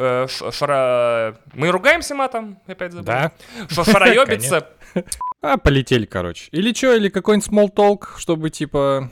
э, шара... Мы ругаемся матом? Опять забыл. Да. Шароебится. А, полетели, короче. Или что, или какой-нибудь small talk, чтобы типа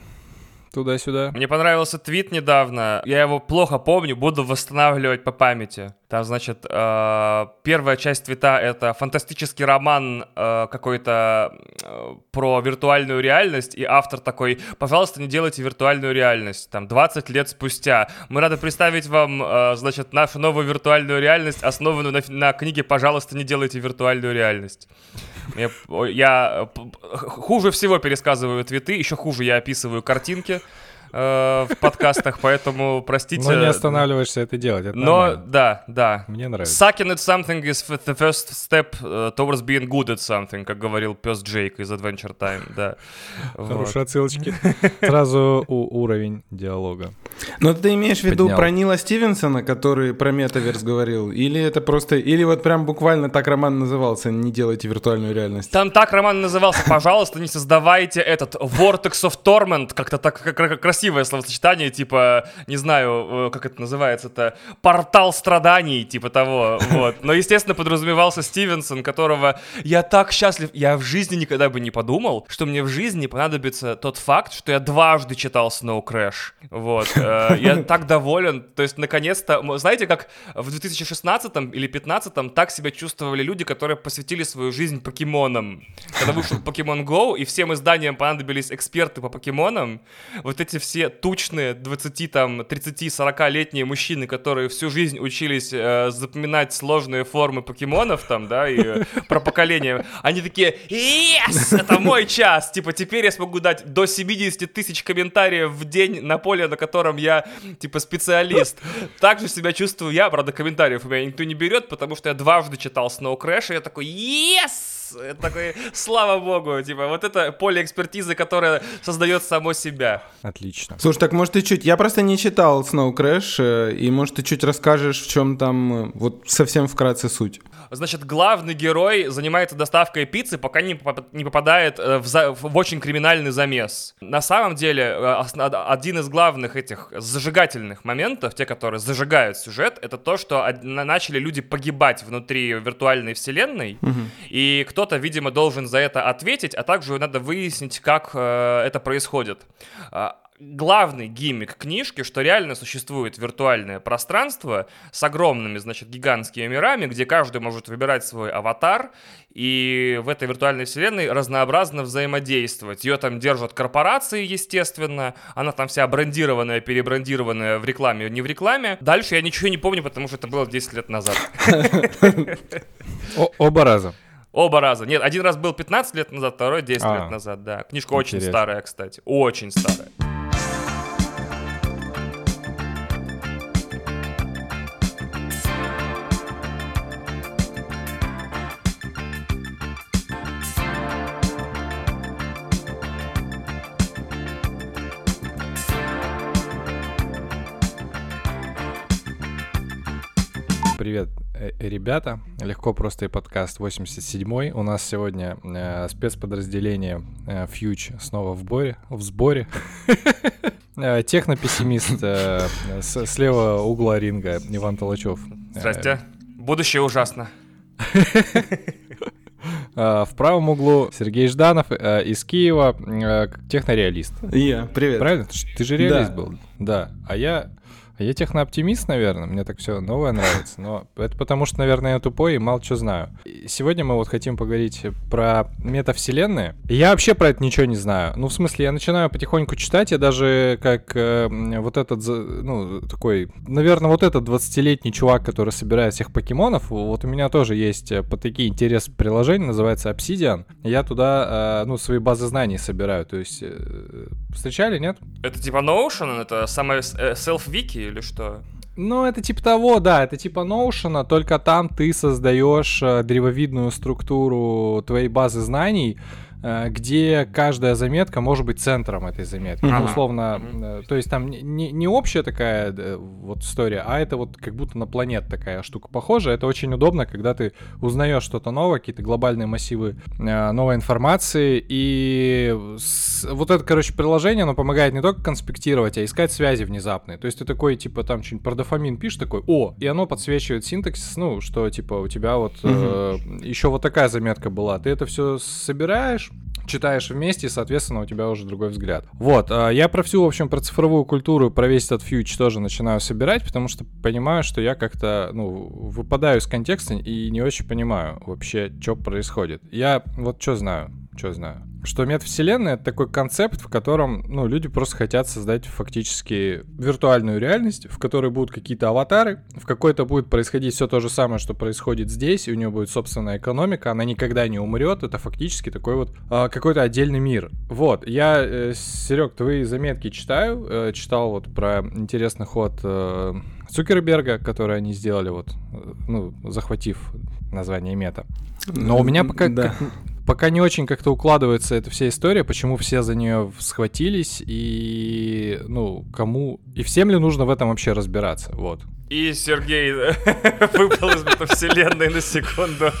туда-сюда. Мне понравился твит недавно. Я его плохо помню, буду восстанавливать по памяти. Там, значит, э, первая часть твита — это фантастический роман э, какой-то э, про виртуальную реальность, и автор такой, пожалуйста, не делайте виртуальную реальность. Там, 20 лет спустя. Мы рады представить вам, значит, нашу новую виртуальную реальность, основанную на, на книге «Пожалуйста, не делайте виртуальную реальность». Я, я хуже всего пересказываю твиты, еще хуже я описываю картинки э, в подкастах, поэтому простите. Но не останавливаешься это делать, это Но нормально. да, да. Мне нравится. Sucking at something is the first step uh, towards being good at something, как говорил пес Джейк из Adventure Time, да. Хорошие отсылочки. Сразу у уровень диалога. Но ты имеешь в виду Поднял. про Нила Стивенсона, который про метаверс говорил? Или это просто... Или вот прям буквально так роман назывался «Не делайте виртуальную реальность»? Там так роман назывался, пожалуйста, не создавайте этот Vortex of Torment, как-то так как- как- красивое словосочетание, типа, не знаю, э, как это называется-то, портал страданий, типа того, вот. Но, естественно, подразумевался Стивенсон, которого я так счастлив, я в жизни никогда бы не подумал, что мне в жизни понадобится тот факт, что я дважды читал Snow Crash, вот. Э, Я так доволен, то есть, наконец-то, знаете, как в 2016 или 2015 так себя чувствовали люди, которые посвятили свою жизнь покемонам. Когда вышел Pokemon Go, и всем изданиям понадобились эксперты по покемонам, вот эти все тучные 20, там, 30-40-летние мужчины, которые всю жизнь учились э, запоминать сложные формы покемонов, там, да, и э, про поколение, они такие, yes, это мой час, типа, теперь я смогу дать до 70 тысяч комментариев в день на поле, на котором я, типа, специалист. Так же себя чувствую я, правда, комментариев у меня никто не берет, потому что я дважды читал Snow Crash, и я такой, yes! Это такой, слава богу, типа, вот это поле экспертизы, которое создает само себя. Отлично. Слушай, так может ты чуть... Я просто не читал Snow Crash, э, и может ты чуть расскажешь, в чем там, э, вот совсем вкратце суть. Значит, главный герой занимается доставкой пиццы, пока не, поп- не попадает э, в, за- в очень криминальный замес. На самом деле, осна- один из главных этих зажигательных моментов, те, которые зажигают сюжет, это то, что начали люди погибать внутри виртуальной вселенной, и кто-то, видимо, должен за это ответить, а также надо выяснить, как э, это происходит. А, главный гиммик книжки, что реально существует виртуальное пространство с огромными, значит, гигантскими мирами, где каждый может выбирать свой аватар и в этой виртуальной вселенной разнообразно взаимодействовать. Ее там держат корпорации, естественно, она там вся брендированная, перебрендированная в рекламе, не в рекламе. Дальше я ничего не помню, потому что это было 10 лет назад. Оба раза. Оба раза. Нет, один раз был 15 лет назад, второй 10 А. лет назад, да. Книжка очень Интересно. старая, кстати. Очень старая. Привет, э, ребята. Легко просто и подкаст 87 У нас сегодня э, спецподразделение э, Фьюч снова в сборе. В сборе. Э, Технопессимист э, с, левого угла ринга Иван Толачев. Э, Здрасте. Будущее ужасно. В правом углу Сергей Жданов из Киева, технореалист. Я, привет. Правильно? Ты же реалист Да. был. Да. А я... Я технооптимист, наверное, мне так все новое нравится, но это потому что, наверное, я тупой и мало что знаю. Сегодня мы вот хотим поговорить про метавселенные. Я вообще про это ничего не знаю. Ну, в смысле, я начинаю потихоньку читать, я даже как э, вот этот, ну, такой, наверное, вот этот 20-летний чувак, который собирает всех покемонов, вот у меня тоже есть э, по такие интересы приложение, называется Obsidian. Я туда, э, ну, свои базы знаний собираю, то есть... э, Встречали, нет? Это типа Notion? Это самое э, self-wiki или что? Ну, это типа того, да, это типа Notion, только там ты создаешь э, древовидную структуру твоей базы знаний, где каждая заметка может быть центром этой заметки. Ну, условно, э, то есть там не, не общая такая э, вот история, а это вот как будто на планет такая штука похожа. Это очень удобно, когда ты узнаешь что-то новое, какие-то глобальные массивы э, новой информации. И с- вот это, короче, приложение, оно помогает не только конспектировать, а искать связи внезапные. То есть ты такой, типа, там что-нибудь про дофамин пишешь, такой, о, и оно подсвечивает синтаксис, ну, что, типа, у тебя вот э, еще вот такая заметка была. Ты это все собираешь, читаешь вместе, и, соответственно, у тебя уже другой взгляд. Вот, а, я про всю, в общем, про цифровую культуру, про весь этот фьюч тоже начинаю собирать, потому что понимаю, что я как-то, ну, выпадаю из контекста и не очень понимаю вообще, что происходит. Я вот что знаю, что знаю. Что метавселенная — это такой концепт, в котором, ну, люди просто хотят создать фактически виртуальную реальность, в которой будут какие-то аватары, в какой-то будет происходить все то же самое, что происходит здесь, и у нее будет собственная экономика, она никогда не умрет, это фактически такой вот а, какой-то отдельный мир. Вот, я, э, Серег, твои заметки читаю, э, читал вот про интересный ход э, Цукерберга, который они сделали, вот, э, ну, захватив название мета. Но у меня пока, Да. как- пока не очень как-то укладывается эта вся история, почему все за нее схватились и, ну, кому... И всем ли нужно в этом вообще разбираться, вот. И Сергей выпал из метавселенной на секунду.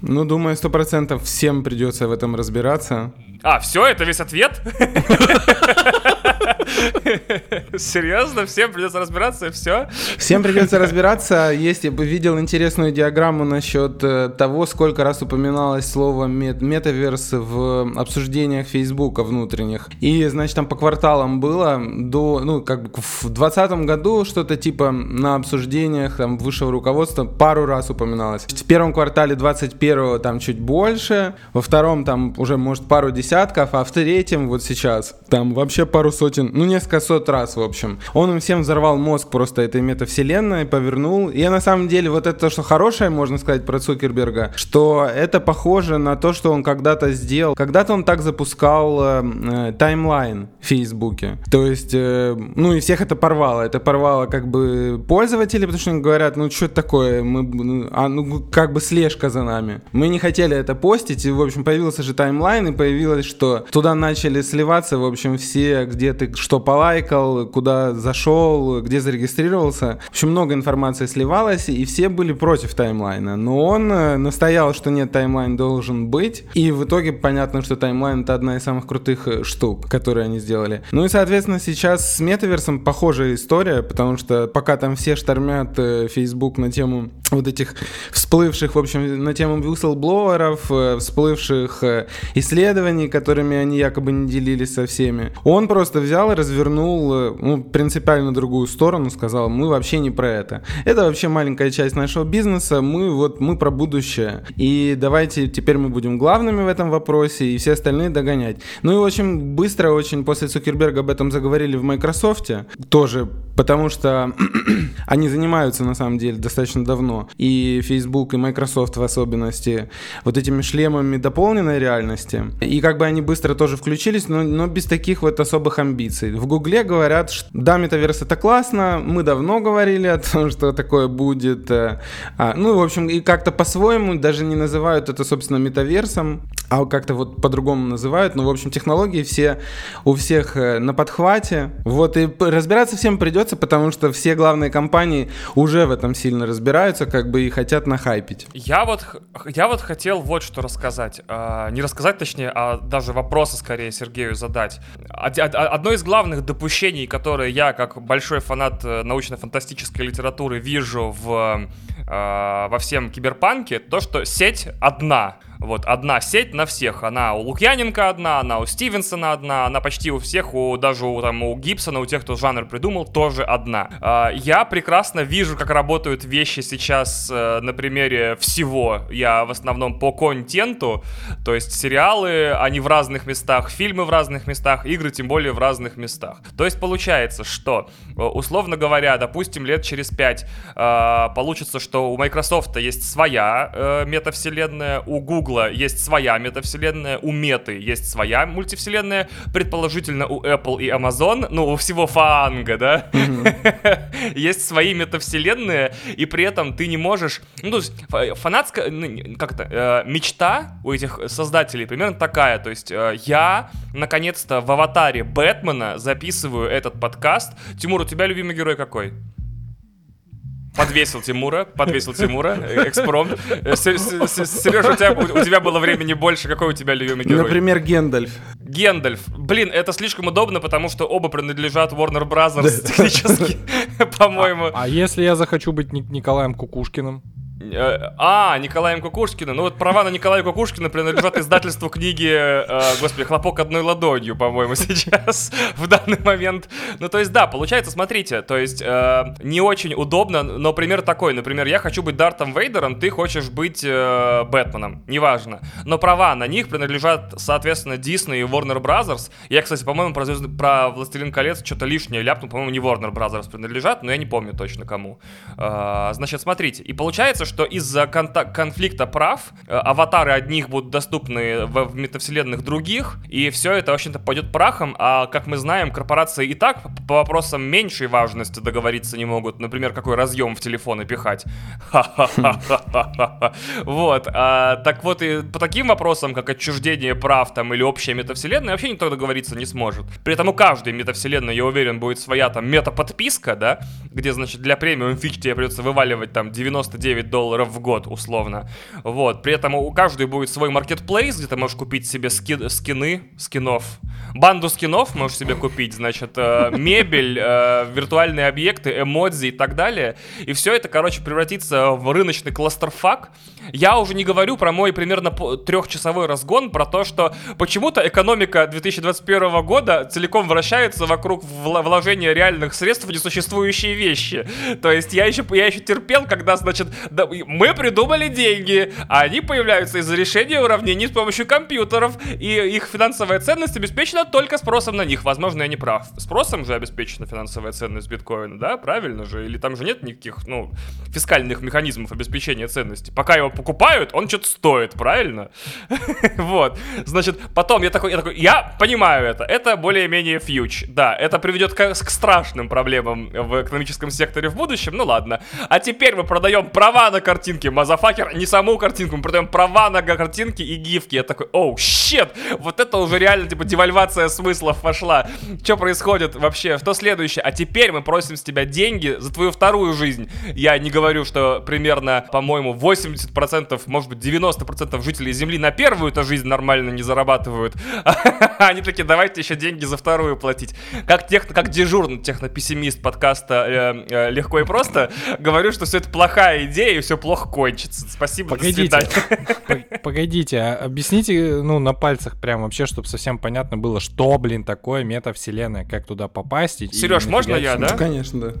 Ну, думаю, сто процентов всем придется в этом разбираться. А, все, это весь ответ? Серьезно? Всем придется разбираться, и все? Всем придется разбираться. Если бы видел интересную диаграмму насчет э, того, сколько раз упоминалось слово мет- метаверс в обсуждениях Фейсбука внутренних. И, значит, там по кварталам было до, ну, как бы в 2020 году что-то типа на обсуждениях там высшего руководства пару раз упоминалось. В первом квартале 21 там чуть больше, во втором там уже, может, пару десятков, а в третьем вот сейчас там вообще пару сотен, ну, несколько сот раз, в общем. Он им всем взорвал мозг просто этой метавселенной, повернул. И на самом деле вот это, что хорошее, можно сказать, про Цукерберга, что это похоже на то, что он когда-то сделал. Когда-то он так запускал э, э, таймлайн в Фейсбуке. То есть, э, ну и всех это порвало. Это порвало как бы пользователей, потому что они говорят, ну что это такое, мы, ну, а, ну как бы слежка за нами. Мы не хотели это постить, и в общем появился же таймлайн, и появилось, что туда начали сливаться, в общем, все, где ты что полайкал, куда зашел, где зарегистрировался. В общем, много информации сливалось, и все были против таймлайна. Но он э, настоял, что нет, таймлайн должен быть. И в итоге понятно, что таймлайн это одна из самых крутых э, штук, которые они сделали. Ну и, соответственно, сейчас с metaverse ом похожая история, потому что пока там все штормят э, Facebook на тему вот этих всплывших, в общем, на тему э, всплывших исследований, которыми они якобы не делились со всеми. Он просто взял и развернул э, ну, принципиально другую сторону, сказал, мы вообще не про это. Это вообще маленькая часть нашего бизнеса, мы вот, мы про будущее. И давайте теперь мы будем главными в этом вопросе, и все остальные догонять. Ну и очень быстро, очень после Цукерберга об этом заговорили в Microsoft, тоже потому что они занимаются на самом деле достаточно давно, и Facebook, и Microsoft в особенности, вот этими шлемами дополненной реальности. И как бы они быстро тоже включились, но, но без таких вот особых амбиций. В Гугле говорят, что да, метаверс это классно, мы давно говорили о том, что такое будет. э, а, ну, в общем, и как-то по-своему даже не называют это, собственно, метаверсом, а как-то вот по-другому называют. Но, в общем, технологии все у всех э, на подхвате. Вот, и разбираться всем придется, потому что все главные компании уже в этом сильно разбираются, как бы и хотят нахайпить. Я вот, я вот хотел вот что рассказать. А, не рассказать, точнее, а даже вопросы скорее Сергею задать. Од- од- Одно из главных допущений, которые я, как большой фанат э, научно-фантастической литературы, вижу в, а, во всем киберпанке, то, что сеть одна. Вот, одна сеть на всех. Она у Лукьяненко одна, она у Стивенсона одна, она почти у всех, у, даже у, там, у Гибсона, у тех, кто жанр придумал, тоже одна. А, я прекрасно вижу, как работают вещи сейчас э, на примере всего. Я в основном по контенту, то есть сериалы, они в разных местах, фильмы в разных местах, игры тем более в разных местах. То есть получается, что, э, условно говоря, допустим, лет через пять э, получится, что у Microsoft есть своя э, метавселенная, у Google Гугла есть своя метавселенная, у Меты есть своя мультивселенная, предположительно у Apple и Amazon, ну, у всего фанга, да, есть свои метавселенные, и при этом ты не можешь, ну, то есть фанатская, ну, как то э, мечта у этих создателей примерно такая, то есть э, я, наконец-то, в аватаре Бэтмена записываю этот подкаст. Тимур, у тебя любимый герой какой? Подвесил Тимура, подвесил Тимура, экспромт. Э, Сережа, у тебя, у тебя было времени больше, какой у тебя любимый герой? Например, Гендальф. Гендальф. Блин, это слишком удобно, потому что оба принадлежат Warner Brothers технически, по-моему. А, а если я захочу быть Николаем Кукушкиным? Э, а, Николаем Кукушкиным. Ну вот права на Николая Кукушкина принадлежат издательству книги, э, господи, «Хлопок одной ладонью», по-моему, сейчас, в данный момент. Ну то есть да, получается, смотрите, то есть э, не очень удобно, но пример такой. Например, я хочу быть Дартом Вейдером, ты хочешь быть э, Бэтменом, неважно. Но права на них принадлежат, соответственно, Disney и Warner Brothers. Я, кстати, по-моему, про, про «Властелин колец» что-то лишнее ляпнул, по-моему, не Warner Brothers принадлежат, но я не помню точно кому. Э, значит, смотрите, и получается, что из-за конфликта прав э, аватары одних будут доступны в, в метавселенных других, и все это, в общем-то, пойдет прахом, а, как мы знаем, корпорации и так по вопросам меньшей важности договориться не могут, например, какой разъем в телефоны пихать. Вот. А, так вот, и по таким вопросам, как отчуждение прав там или общая метавселенная, вообще никто договориться не сможет. При этом у каждой метавселенной, я уверен, будет своя там метаподписка, да, где, значит, для премиум фич тебе придется вываливать там 99 долларов долларов в год, условно. Вот. При этом у каждой будет свой маркетплейс, где ты можешь купить себе ски скины, скинов. Банду скинов можешь себе купить, значит, э, мебель, э, виртуальные объекты, эмодзи и так далее. И все это, короче, превратится в рыночный кластерфак. Я уже не говорю про мой примерно трехчасовой разгон, про то, что почему-то экономика 2021 года целиком вращается вокруг вложения реальных средств в несуществующие вещи. То есть я еще, я еще терпел, когда, значит, да, мы придумали деньги, а они появляются из-за решения уравнений с помощью компьютеров, и их финансовая ценность обеспечена только спросом на них. Возможно, я не прав. Спросом же обеспечена финансовая ценность биткоина, да? Правильно же? Или там же нет никаких, ну, фискальных механизмов обеспечения ценности? Пока его покупают, он что-то стоит, правильно? Вот. Значит, потом я такой, я такой, я понимаю это. Это более-менее фьюч. Да, это приведет к, страшным проблемам в экономическом секторе в будущем. Ну ладно. А теперь мы продаем права на на картинке, мазафакер, не саму картинку, мы продаем права на картинки и гифки. Я такой, оу, щет, вот это уже реально, типа, девальвация смыслов пошла. Что происходит вообще? Что следующее? А теперь мы просим с тебя деньги за твою вторую жизнь. Я не говорю, что примерно, по-моему, 80%, может быть, 90% жителей Земли на первую-то жизнь нормально не зарабатывают. Они такие, давайте еще деньги за вторую платить. Как, тех, как дежурный технопессимист подкаста э, э, «Легко и просто», говорю, что все это плохая идея, и все плохо кончится. Спасибо, погодите, Погодите, а объясните, ну, на пальцах прям вообще, чтобы совсем понятно было, что, блин, такое метавселенная, как туда попасть. Сереж, можно я, да? Ну, конечно, да.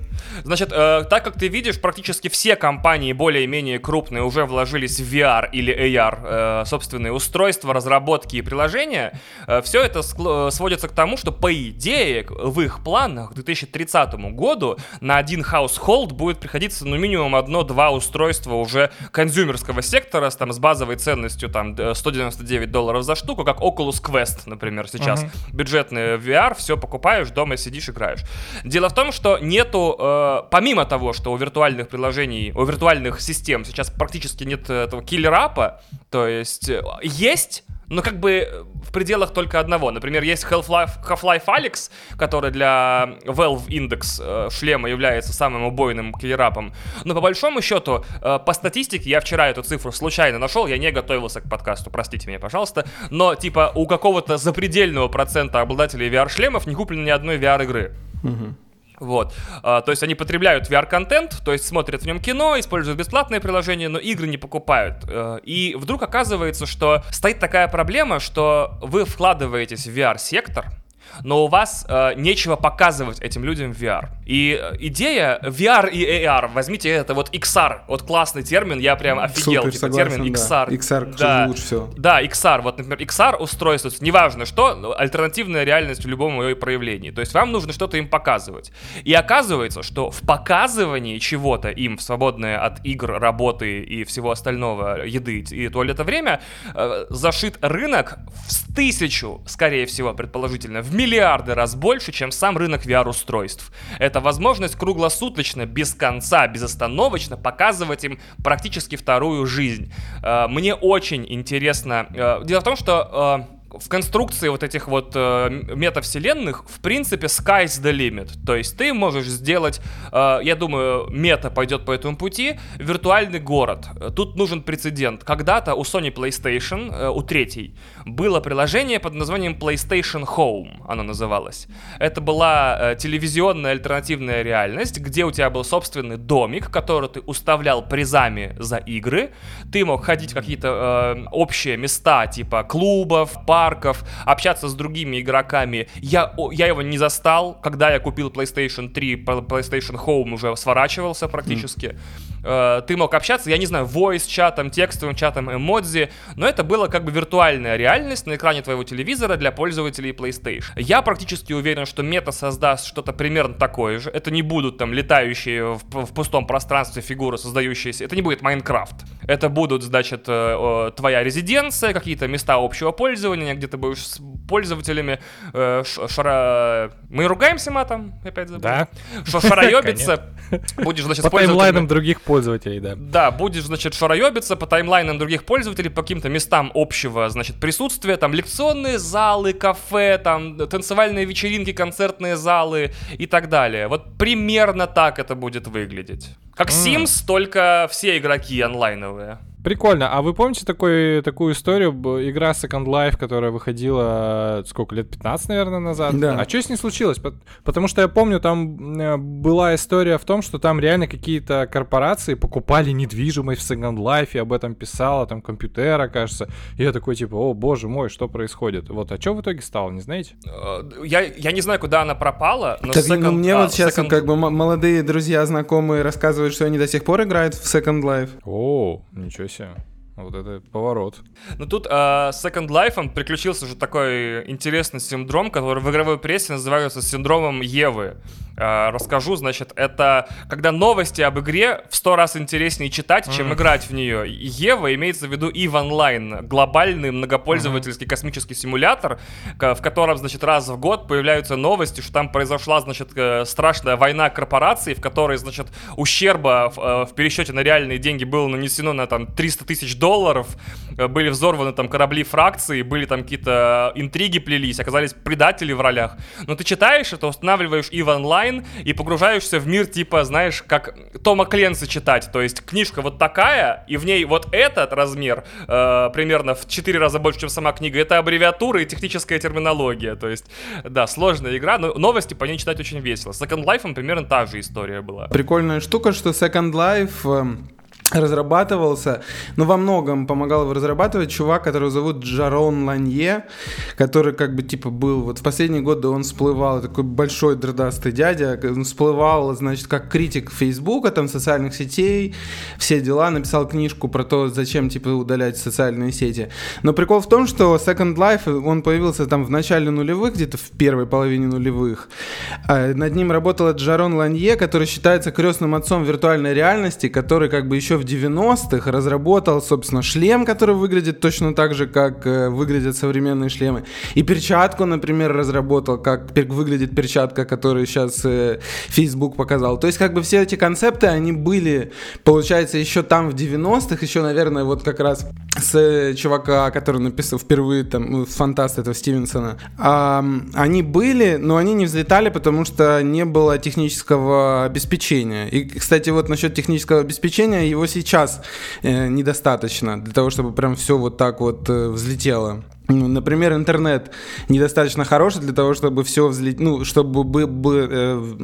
Значит, э, так как ты видишь, практически все компании более-менее крупные уже вложились в VR или AR, э, собственные устройства, разработки и приложения, э, все это э, сводится к тому, что, по идее, в их планах к 2030 году на один household будет приходиться, ну, минимум одно-два устройства устройства уже консюмерского сектора с, там, с базовой ценностью там 199 долларов за штуку, как Oculus Quest, например, сейчас. Uh-huh. Бюджетный VR, все покупаешь, дома сидишь, играешь. Дело в том, что нету, э, помимо того, что у виртуальных приложений, у виртуальных систем сейчас практически нет этого киллер-апа, то есть э, есть но как бы в пределах только одного. Например, есть Half-Life, Half-Life Alyx, который для Valve Index э, шлема является самым убойным киллерапом. Но по большому счету, э, по статистике, я вчера эту цифру случайно нашел, я не готовился к подкасту, простите меня, пожалуйста, но типа у какого-то запредельного процента обладателей VR-шлемов не куплено ни одной VR-игры. Угу. Вот. А, то есть они потребляют VR-контент, то есть смотрят в нем кино, используют бесплатные приложения, но игры не покупают. Э, и вдруг оказывается, что стоит такая проблема, что вы вкладываетесь в VR-сектор, но у вас э, нечего показывать этим людям VR. И э, идея VR и AR, возьмите это, вот XR, вот классный термин, я прям офигел, Супер, типа согласен, термин да. XR. XR да. лучше всего. Да, XR, вот, например, XR устройство, неважно что, альтернативная реальность в любом ее проявлении. То есть вам нужно что-то им показывать. И оказывается, что в показывании чего-то им в свободное от игр, работы и всего остального, еды и туалета время, э, зашит рынок в тысячу, скорее всего, предположительно, в миллиарды раз больше, чем сам рынок VR-устройств. Это возможность круглосуточно, без конца, безостановочно показывать им практически вторую жизнь. Э, Мне очень интересно. э, Дело в том, что э, в конструкции вот этих вот э, метавселенных, в принципе, sky's the limit. То есть ты можешь сделать, э, я думаю, мета пойдет по этому пути, виртуальный город. Тут нужен прецедент. Когда-то у Sony PlayStation, э, у третьей, было приложение под названием PlayStation Home, оно называлось. Это была э, телевизионная альтернативная реальность, где у тебя был собственный домик, который ты уставлял призами за игры. Ты мог ходить в какие-то э, общие места, типа клубов, парков, общаться с другими игроками. Я, я его не застал, когда я купил PlayStation 3, п- PlayStation Home уже сворачивался практически. Э, ты мог общаться, я не знаю, voice-чатом, текстовым чатом, эмодзи, но это было как бы виртуальная реальность на экране твоего телевизора для пользователей PlayStation. Я практически уверен, что мета создаст что-то примерно такое же. Это не будут там летающие в, в пустом пространстве фигуры, создающиеся. Это не будет Майнкрафт. Это будут, значит, э, твоя резиденция, какие-то места общего пользования, где ты будешь с пользователями э, шара... Мы ругаемся матом? Опять забыл. Да. Что шароебиться. Будешь, значит, По таймлайнам других пользователей, да. да, будешь, значит, шароебиться по таймлайнам других пользователей, по каким-то местам общего, значит, присутствия, там, лекционные залы, кафе, там, танцевальные вечеринки, концертные залы и так далее. Вот примерно так это будет выглядеть. Как. Sims, только все игроки онлайновые. Прикольно. А вы помните такой, такую историю? Игра Second Life, которая выходила, э, сколько, лет 15, наверное, назад? Да. А что с ней случилось? Пот- Потому что я помню, там э, была история в том, что там реально какие-то корпорации покупали недвижимость в Second Life, и об этом писала, там, компьютера, кажется. И я такой, типа, о, боже мой, что происходит? Вот, а что в итоге стало, не знаете? Э, Я, я не знаю, куда она пропала, но Так, ну, Second- мне а, вот сейчас Second- как бы молодые друзья, знакомые рассказывают, что они до сих пор играют в Second Life. О, ничего себе. Вот это поворот. Ну тут э, Second Life он приключился же такой интересный синдром, который в игровой прессе называется синдромом Евы. Э, расскажу, значит, это когда новости об игре в сто раз интереснее читать, чем играть в нее. Ева имеется в виду EVE Online, глобальный многопользовательский космический симулятор, в котором, значит, раз в год появляются новости, что там произошла, значит, э, страшная война корпораций, в которой, значит, ущерба в, э, в пересчете на реальные деньги было нанесено на там 300 тысяч долларов, были взорваны там корабли фракции, были там какие-то интриги плелись, оказались предатели в ролях. Но ты читаешь это, устанавливаешь EVE Online и погружаешься в мир типа, знаешь, как Тома Кленса читать. То есть книжка вот такая, и в ней вот этот размер, э, примерно в 4 раза больше, чем сама книга. Это аббревиатура и техническая терминология. То есть, да, сложная игра, но новости по ней читать очень весело. С Second Life примерно та же история была. Прикольная штука, что Second Life эм, разрабатывался, но во многом помогал его разрабатывать чувак, которого зовут Джарон Ланье, который как бы типа был, вот в последние годы он всплывал, такой большой дредастый дядя, он всплывал, значит, как критик Фейсбука, там, социальных сетей, все дела, написал книжку про то, зачем, типа, удалять социальные сети. Но прикол в том, что Second Life, он появился там в начале нулевых, где-то в первой половине нулевых. А Над ним работал Джарон Ланье, который считается крестным отцом виртуальной реальности, который как бы еще в 90-х разработал, собственно, шлем, который выглядит точно так же, как э, выглядят современные шлемы. И перчатку, например, разработал, как выглядит перчатка, которую сейчас э, Facebook показал. То есть как бы все эти концепты, они были, получается, еще там в 90-х, еще, наверное, вот как раз с э, чувака, который написал впервые там ну, фантаст этого Стивенсона. А, они были, но они не взлетали, потому что не было технического обеспечения. И, кстати, вот насчет технического обеспечения, его сейчас э, недостаточно для того, чтобы прям все вот так вот э, взлетело. Например, интернет недостаточно хороший для того, чтобы все взлететь, ну, чтобы бы, бы, э,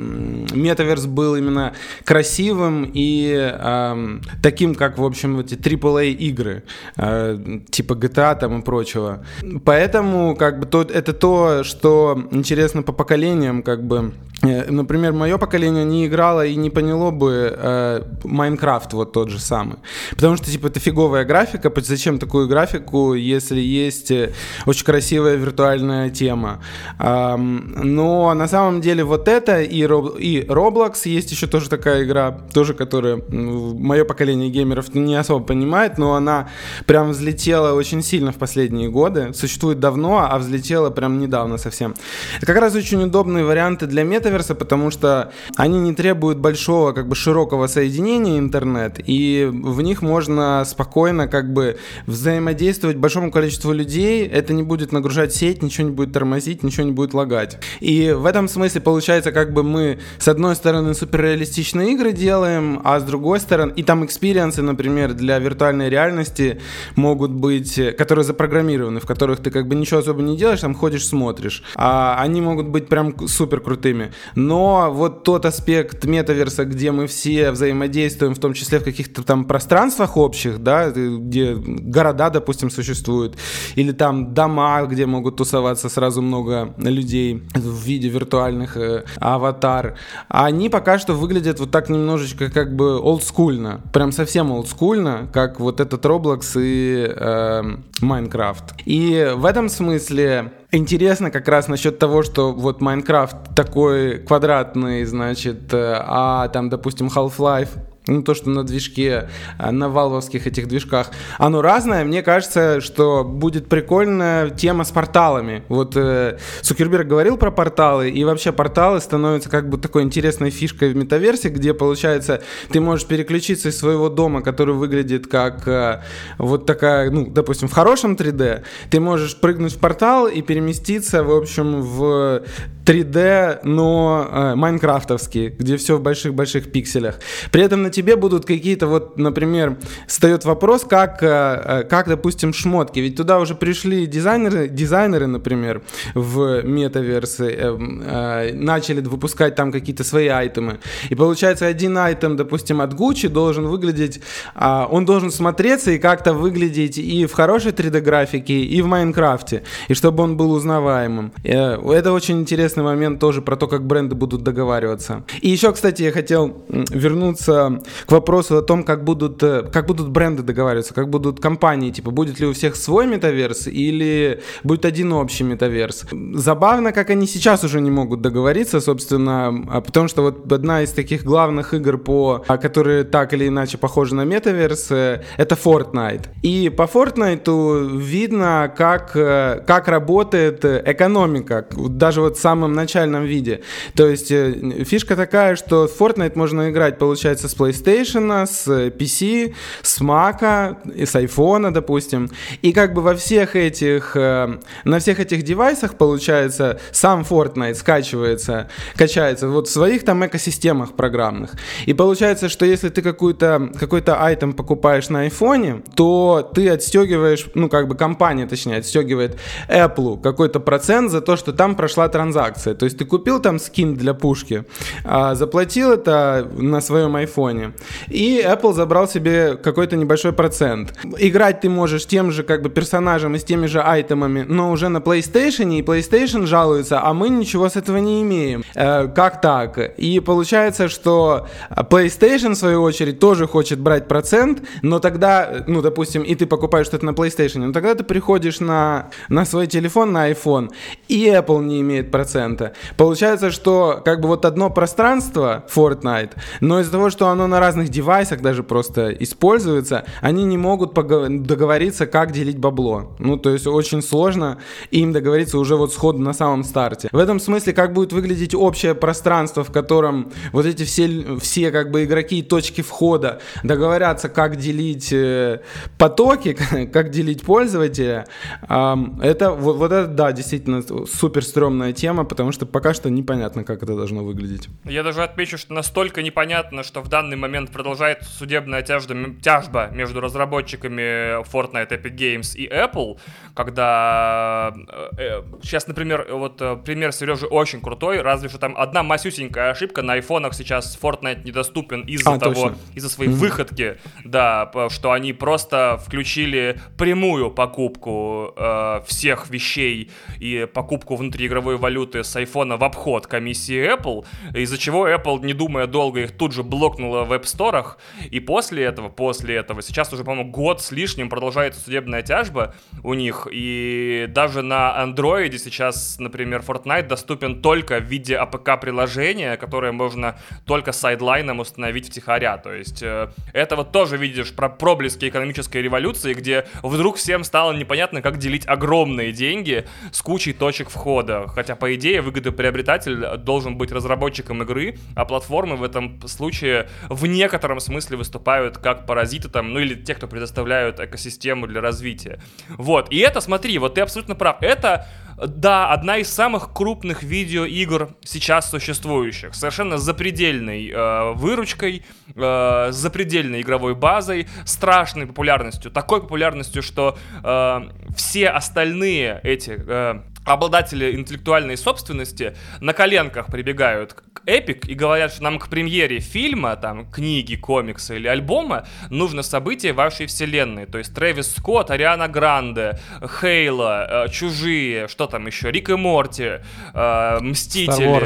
метаверс был именно красивым и э, таким, как, в общем, эти AAA игры, э, типа GTA там и прочего. Поэтому, как бы, то, это то, что интересно по поколениям, как бы, э, например, мое поколение не играло и не поняло бы э, Майнкрафт вот тот же самый. Потому что, типа, это фиговая графика, зачем такую графику, если есть э, очень красивая виртуальная тема. Но на самом деле вот это и, и Roblox, есть еще тоже такая игра, тоже которая мое поколение геймеров не особо понимает, но она прям взлетела очень сильно в последние годы, существует давно, а взлетела прям недавно совсем. Это как раз очень удобные варианты для метаверса, потому что они не требуют большого, как бы широкого соединения интернет, и в них можно спокойно как бы взаимодействовать большому количеству людей, это не будет нагружать сеть, ничего не будет тормозить, ничего не будет лагать. И в этом смысле получается, как бы мы с одной стороны суперреалистичные игры делаем, а с другой стороны, и там experience ы, например, для виртуальной реальности могут быть, которые запрограммированы, в которых ты как бы ничего особо не делаешь, там ходишь, смотришь. А они могут быть прям супер крутыми. Но вот тот аспект metaverse а, где мы все взаимодействуем, в том числе в каких-то там пространствах общих, да, где города, допустим, существуют, или там дома, где могут тусоваться сразу много людей в виде виртуальных э, аватар. Они пока что выглядят вот так немножечко как бы олдскульно. Прям совсем олдскульно, как вот этот Roblox и э, Minecraft. И в этом смысле интересно как раз насчет того, что вот Майнкрафт такой квадратный, значит, э, а там, допустим, Half-Life ну, то, что на движке, а, на валвовских этих движках, оно разное. Мне кажется, что будет прикольная тема с порталами. Вот э, Цукерберг говорил про порталы, и вообще порталы становятся как бы такой интересной фишкой в метаверсе, где, получается, ты можешь переключиться из своего дома, который выглядит как э, вот такая, ну, допустим, в хорошем 3D, ты можешь прыгнуть в портал и переместиться, в общем, в 3D, но э, майнкрафтовский, где все в больших-больших пикселях. При этом на тебе будут какие-то вот, например, встает вопрос, как, э, э, как, допустим, шмотки. Ведь туда уже пришли дизайнеры, дизайнеры например, в метаверсы, э, начали выпускать там какие-то свои айтемы. И получается, один айтем, допустим, от Gucci должен выглядеть, э, он должен смотреться и как-то выглядеть и в хорошей 3D-графике, и в Майнкрафте, и чтобы он был узнаваемым. Это очень интересный момент тоже про то, как бренды будут договариваться. И еще, кстати, я хотел вернуться к вопросу о том, как будут, э, как будут бренды договариваться, как будут компании, типа, будет ли у всех свой метаверс или будет один общий метаверс. Забавно, как они сейчас уже не могут договориться, собственно, а потому что вот одна из таких главных игр, по, а, которые так или иначе похожи на метаверс, э, это Fortnite. И по Fortnite видно, как, э, как работает экономика, даже вот в самом начальном виде. То есть фишка такая, что Fortnite можно играть, получается, с PlayStation PlayStation, с PC, с Mac, с iPhone, допустим. И как бы во всех этих, э, на всех этих девайсах, получается, сам Fortnite скачивается, качается вот в своих там экосистемах программных. И получается, что если ты какую-то, какой-то айтем покупаешь на iPhone, то ты отстегиваешь, ну как бы компания, точнее, отстегивает Apple какой-то процент за то, что там прошла транзакция. То есть ты купил там скин для пушки, а заплатил это на своем iPhone, телефоне. И Apple забрал себе какой-то небольшой процент. Играть ты можешь тем же как бы персонажем и с теми же айтемами, но уже на PlayStation, и PlayStation жалуется, а мы ничего с этого не имеем. Э, как так? И получается, что PlayStation, в свою очередь, тоже хочет брать процент, но тогда, ну, допустим, и ты покупаешь что-то на PlayStation, но тогда ты приходишь на, на свой телефон, на iPhone, и Apple не имеет процента. Получается, что как бы вот одно пространство, Fortnite, но из-за того, что оно на разных девайсах даже просто используется, они не могут договориться, как делить бабло. Ну, то есть очень сложно им договориться уже вот сходу на самом старте. В этом смысле, как будет выглядеть общее пространство, в котором вот эти все, все как бы игроки и точки входа договорятся, как делить э, потоки, как делить пользователя, это вот, вот это, да, действительно супер стрёмная тема, потому что пока что непонятно, как это должно выглядеть. Я даже отмечу, что настолько непонятно, что в данный момент продолжает судебная тяжба, тяжба между разработчиками Fortnite, Epic Games и Apple, когда э, сейчас, например, вот пример Сережи очень крутой, разве что там одна масюсенькая ошибка, на айфонах сейчас Fortnite недоступен из-за а, того, из-за своей mm-hmm. выходки, да, что они просто включили прямую покупку э, всех вещей и покупку внутриигровой валюты с айфона в обход комиссии Apple, из-за чего Apple, не думая долго, их тут же блокнула в App Store, и после этого, после этого, сейчас уже, по-моему, год с лишним продолжается судебная тяжба у них, и даже на Android сейчас, например, Fortnite доступен только в виде APK-приложения, которое можно только сайдлайном установить втихаря, то есть э, это вот тоже видишь про проблески экономической революции, где вдруг всем стало непонятно, как делить огромные деньги с кучей точек входа, хотя, по идее, выгодоприобретатель должен быть разработчиком игры, а платформы в этом случае в некотором смысле выступают как паразиты там, ну или те, кто предоставляют экосистему для развития. Вот, и это, смотри, вот ты абсолютно прав, это да, одна из самых крупных видеоигр сейчас существующих. Совершенно запредельной э, выручкой, э, запредельной игровой базой, страшной популярностью. Такой популярностью, что э, все остальные эти э, обладатели интеллектуальной собственности на коленках прибегают к Epic и говорят, что нам к премьере фильма, там, книги, комикса или альбома нужно событие вашей вселенной. То есть Трэвис Скотт, Ариана Гранде, Хейла, э, Чужие, что там еще, Рик и Морти, э, Мстители.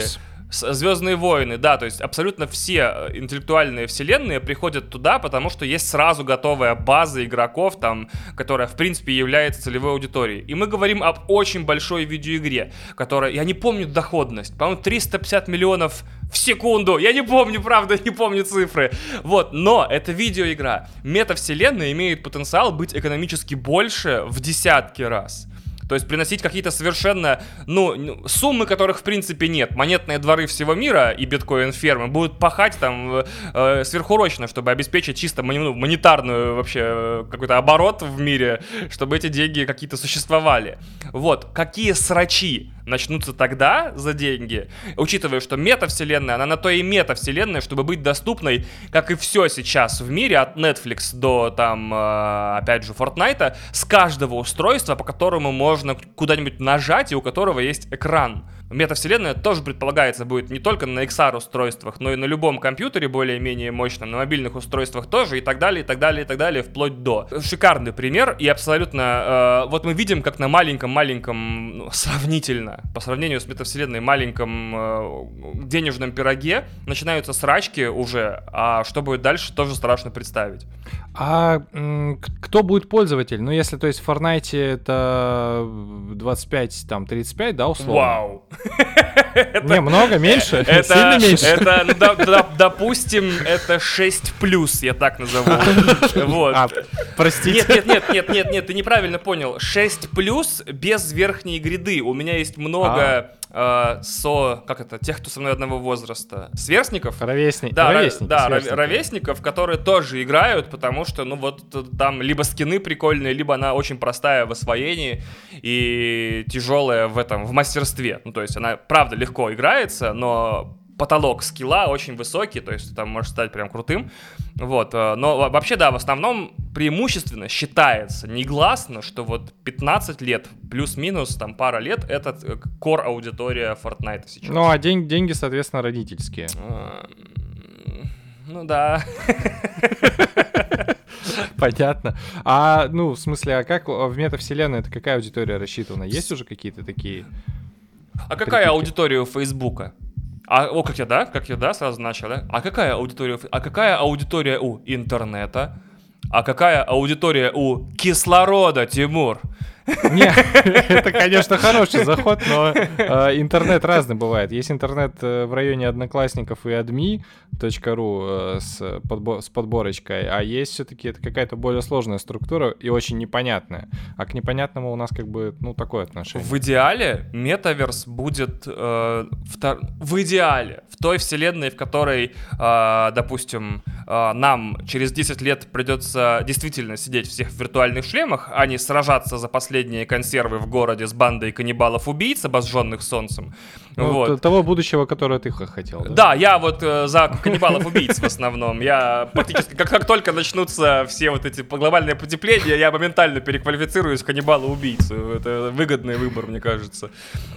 Звездные войны, да, то есть абсолютно все э, интеллектуальные вселенные приходят туда, потому что есть сразу готовая база игроков, там, которая, в принципе, является целевой аудиторией. И мы говорим об очень большой видеоигре, которая, я не помню доходность, по-моему, 350 миллионов в секунду. Я не помню, правда, не помню цифры. Вот, но это видеоигра. Метавселенная имеет потенциал быть экономически больше в десятки раз. То есть приносить какие-то совершенно, ну, суммы, которых в принципе нет. Монетные дворы всего мира и биткоин-фермы будут пахать там э, сверхурочно, чтобы обеспечить чисто ну, монетарную вообще э, какой-то оборот в мире, чтобы эти деньги какие-то существовали. Вот, какие срачи начнутся тогда за деньги, учитывая, что метавселенная, она на то и метавселенная, чтобы быть доступной, как и все сейчас в мире, от Netflix до, там, э, опять же, Fortnite, с каждого устройства, по которому можно куда-нибудь нажать и у которого есть экран. Метавселенная тоже предполагается будет не только на XR устройствах, но и на любом компьютере более-менее мощном, на мобильных устройствах тоже и так далее, и так далее, и так далее, вплоть до. Шикарный пример и абсолютно... Э, вот мы видим, как на маленьком-маленьком, ну, сравнительно, по сравнению с метавселенной, маленьком э, денежном пироге начинаются срачки уже, а что будет дальше, тоже страшно представить. А кто будет пользователь? Ну, если, то есть, в Fortnite это 25, там, 35, да, условно? Вау! Не, много, меньше? Это, Сильно меньше? Это, ну, допустим, это 6 плюс, я так назову. Вот. А, простите. Нет, нет, нет, нет, нет, нет, ты неправильно понял. 6 плюс без верхней гряды. У меня есть много а э, со, как это, тех, кто со мной одного возраста, сверстников. Ровесни... Да, ровесники, да, сверстники. ровесников, которые тоже играют, потому что, ну вот, там либо скины прикольные, либо она очень простая в освоении и тяжелая в этом, в мастерстве. Ну, то есть она, правда, легко играется, но потолок скилла очень высокий, то есть там можешь стать прям крутым. Вот, э, но вообще, да, в основном преимущественно считается негласно, что вот 15 лет плюс-минус там пара лет это кор аудитория Fortnite сейчас. Ну, а день, деньги, соответственно, родительские. А, ну да. Понятно. А, ну, в смысле, а как в метавселенной это какая аудитория рассчитана? Есть уже какие-то такие... А какая аудитория у Фейсбука? А, о, как я, да? Как я, да, сразу начал, да? А какая аудитория, а какая аудитория у интернета? А какая аудитория у кислорода, Тимур? Не, это, конечно, хороший заход, но э, интернет разный бывает. Есть интернет э, в районе одноклассников и admi.ru э, с, подбо- с подборочкой, а есть все-таки это какая-то более сложная структура и очень непонятная. А к непонятному у нас как бы, ну, такое отношение. В идеале метаверс будет э, втор... в идеале в той вселенной, в которой, э, допустим, нам через 10 лет придется действительно сидеть всех в виртуальных шлемах, а не сражаться за последние последние консервы в городе с бандой каннибалов-убийц, обожженных солнцем. Ну, вот. Того будущего, которое ты хотел. Да, да я вот э, за каннибалов-убийц в основном. Я практически, как, как только начнутся все вот эти глобальные потепления, я моментально переквалифицируюсь в каннибала-убийцу. Это выгодный выбор, мне кажется.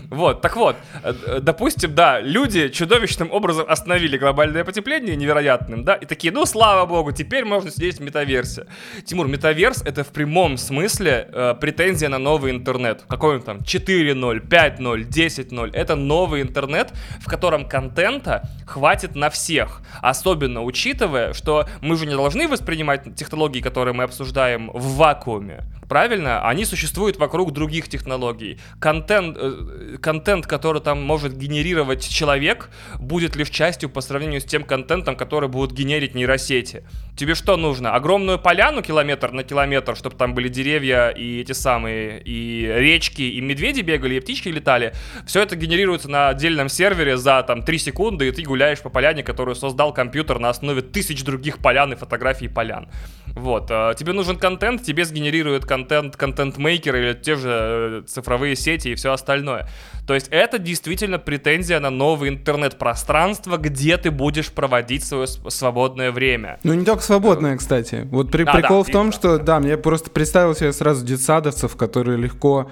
Вот, так вот, э, допустим, да, люди чудовищным образом остановили глобальное потепление невероятным, да, и такие, ну, слава богу, теперь можно сидеть в метаверсе. Тимур, метаверс — это в прямом смысле э, претензия на новый интернет. Какой он там? 4.0, 5.0, 10.0. Это новый интернет, в котором контента хватит на всех. Особенно учитывая, что мы же не должны воспринимать технологии, которые мы обсуждаем, в вакууме правильно, они существуют вокруг других технологий. Контент, э, контент, который там может генерировать человек, будет лишь частью по сравнению с тем контентом, который будут генерить нейросети. Тебе что нужно? Огромную поляну километр на километр, чтобы там были деревья и эти самые, и речки, и медведи бегали, и птички летали. Все это генерируется на отдельном сервере за там 3 секунды, и ты гуляешь по поляне, которую создал компьютер на основе тысяч других полян и фотографий полян. Вот. Э, тебе нужен контент, тебе сгенерирует контент контент-мейкер или те же э, цифровые сети и все остальное. То есть это действительно претензия на новое интернет-пространство, где ты будешь проводить свое свободное время. Ну, не только свободное, кстати. Вот при, да, прикол да, в том, да. что, да, мне просто представил себе сразу детсадовцев, которые легко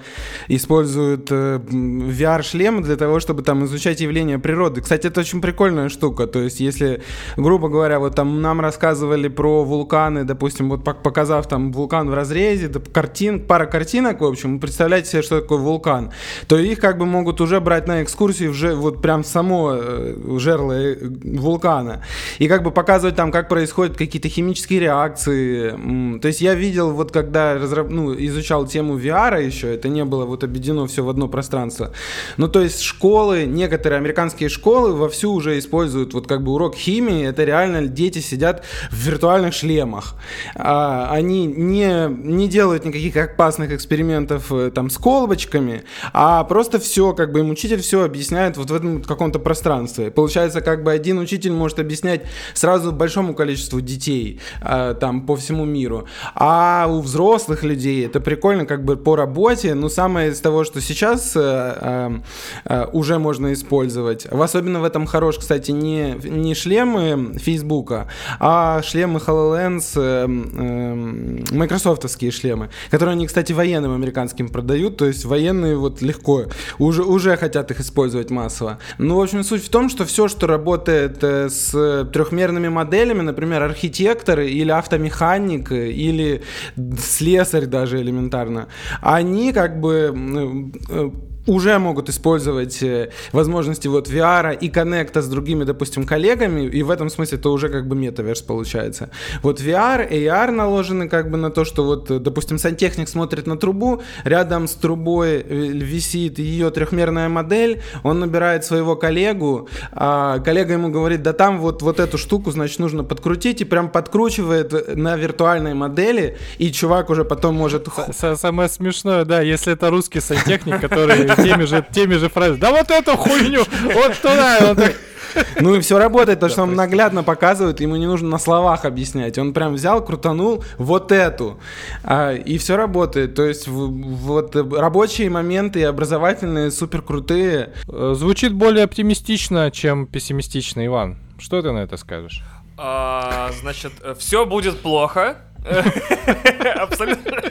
используют э, VR-шлемы для того, чтобы там изучать явления природы. Кстати, это очень прикольная штука. То есть, если, грубо говоря, вот там нам рассказывали про вулканы, допустим, вот показав там вулкан в разрезе, картин, пара картинок, в общем, представляете себе, что такое вулкан, то их как бы могут могут уже брать на экскурсии уже вот прям само э, жерло э, вулкана. И как бы показывать там, как происходят какие-то химические реакции. То есть я видел, вот когда разраб... ну, изучал тему VR еще, это не было вот объединено все в одно пространство. Ну, то есть школы, некоторые американские школы вовсю уже используют вот как бы урок химии, это реально дети сидят в виртуальных шлемах. А, они не, не делают никаких опасных экспериментов э, там с колбочками, а просто все как бы им учитель все объясняет вот в этом каком-то пространстве. Получается, как бы один учитель может объяснять сразу большому количеству детей э, там по всему миру. А у взрослых людей это прикольно как бы по работе, но самое из того, что сейчас э, э, уже можно использовать, в особенно в этом хорош, кстати, не, не шлемы Фейсбука, а шлемы HoloLens, э, э, майкрософтовские шлемы, которые они, кстати, военным американским продают, то есть военные вот легко уже уже, уже хотят их использовать массово. Ну, в общем, суть в том, что все, что работает э, с трехмерными моделями, например, архитектор или автомеханик, или слесарь даже элементарно, они как бы э, уже могут использовать э, возможности вот VR и коннекта с другими, допустим, коллегами, и в этом смысле это уже как бы метаверс получается. Вот VR, AR наложены как бы на то, что вот, э, допустим, сантехник смотрит на трубу, рядом с трубой э, висит ее трехмерная модель, он набирает своего коллегу, а коллега ему говорит, да там вот, вот эту штуку, значит, нужно подкрутить, и прям подкручивает на виртуальной модели, и чувак уже потом может... Самое смешное, да, если это русский сантехник, который теми же, теми же фразами. Да вот эту хуйню, вот туда. Он так... Ну и все работает, то, что он наглядно показывает, ему не нужно на словах объяснять. Он прям взял, крутанул вот эту, а, и все работает. То есть вот рабочие моменты и образовательные супер крутые. Э, звучит более оптимистично, чем пессимистично, Иван. Что ты на это скажешь? А, значит, все будет плохо. Абсолютно.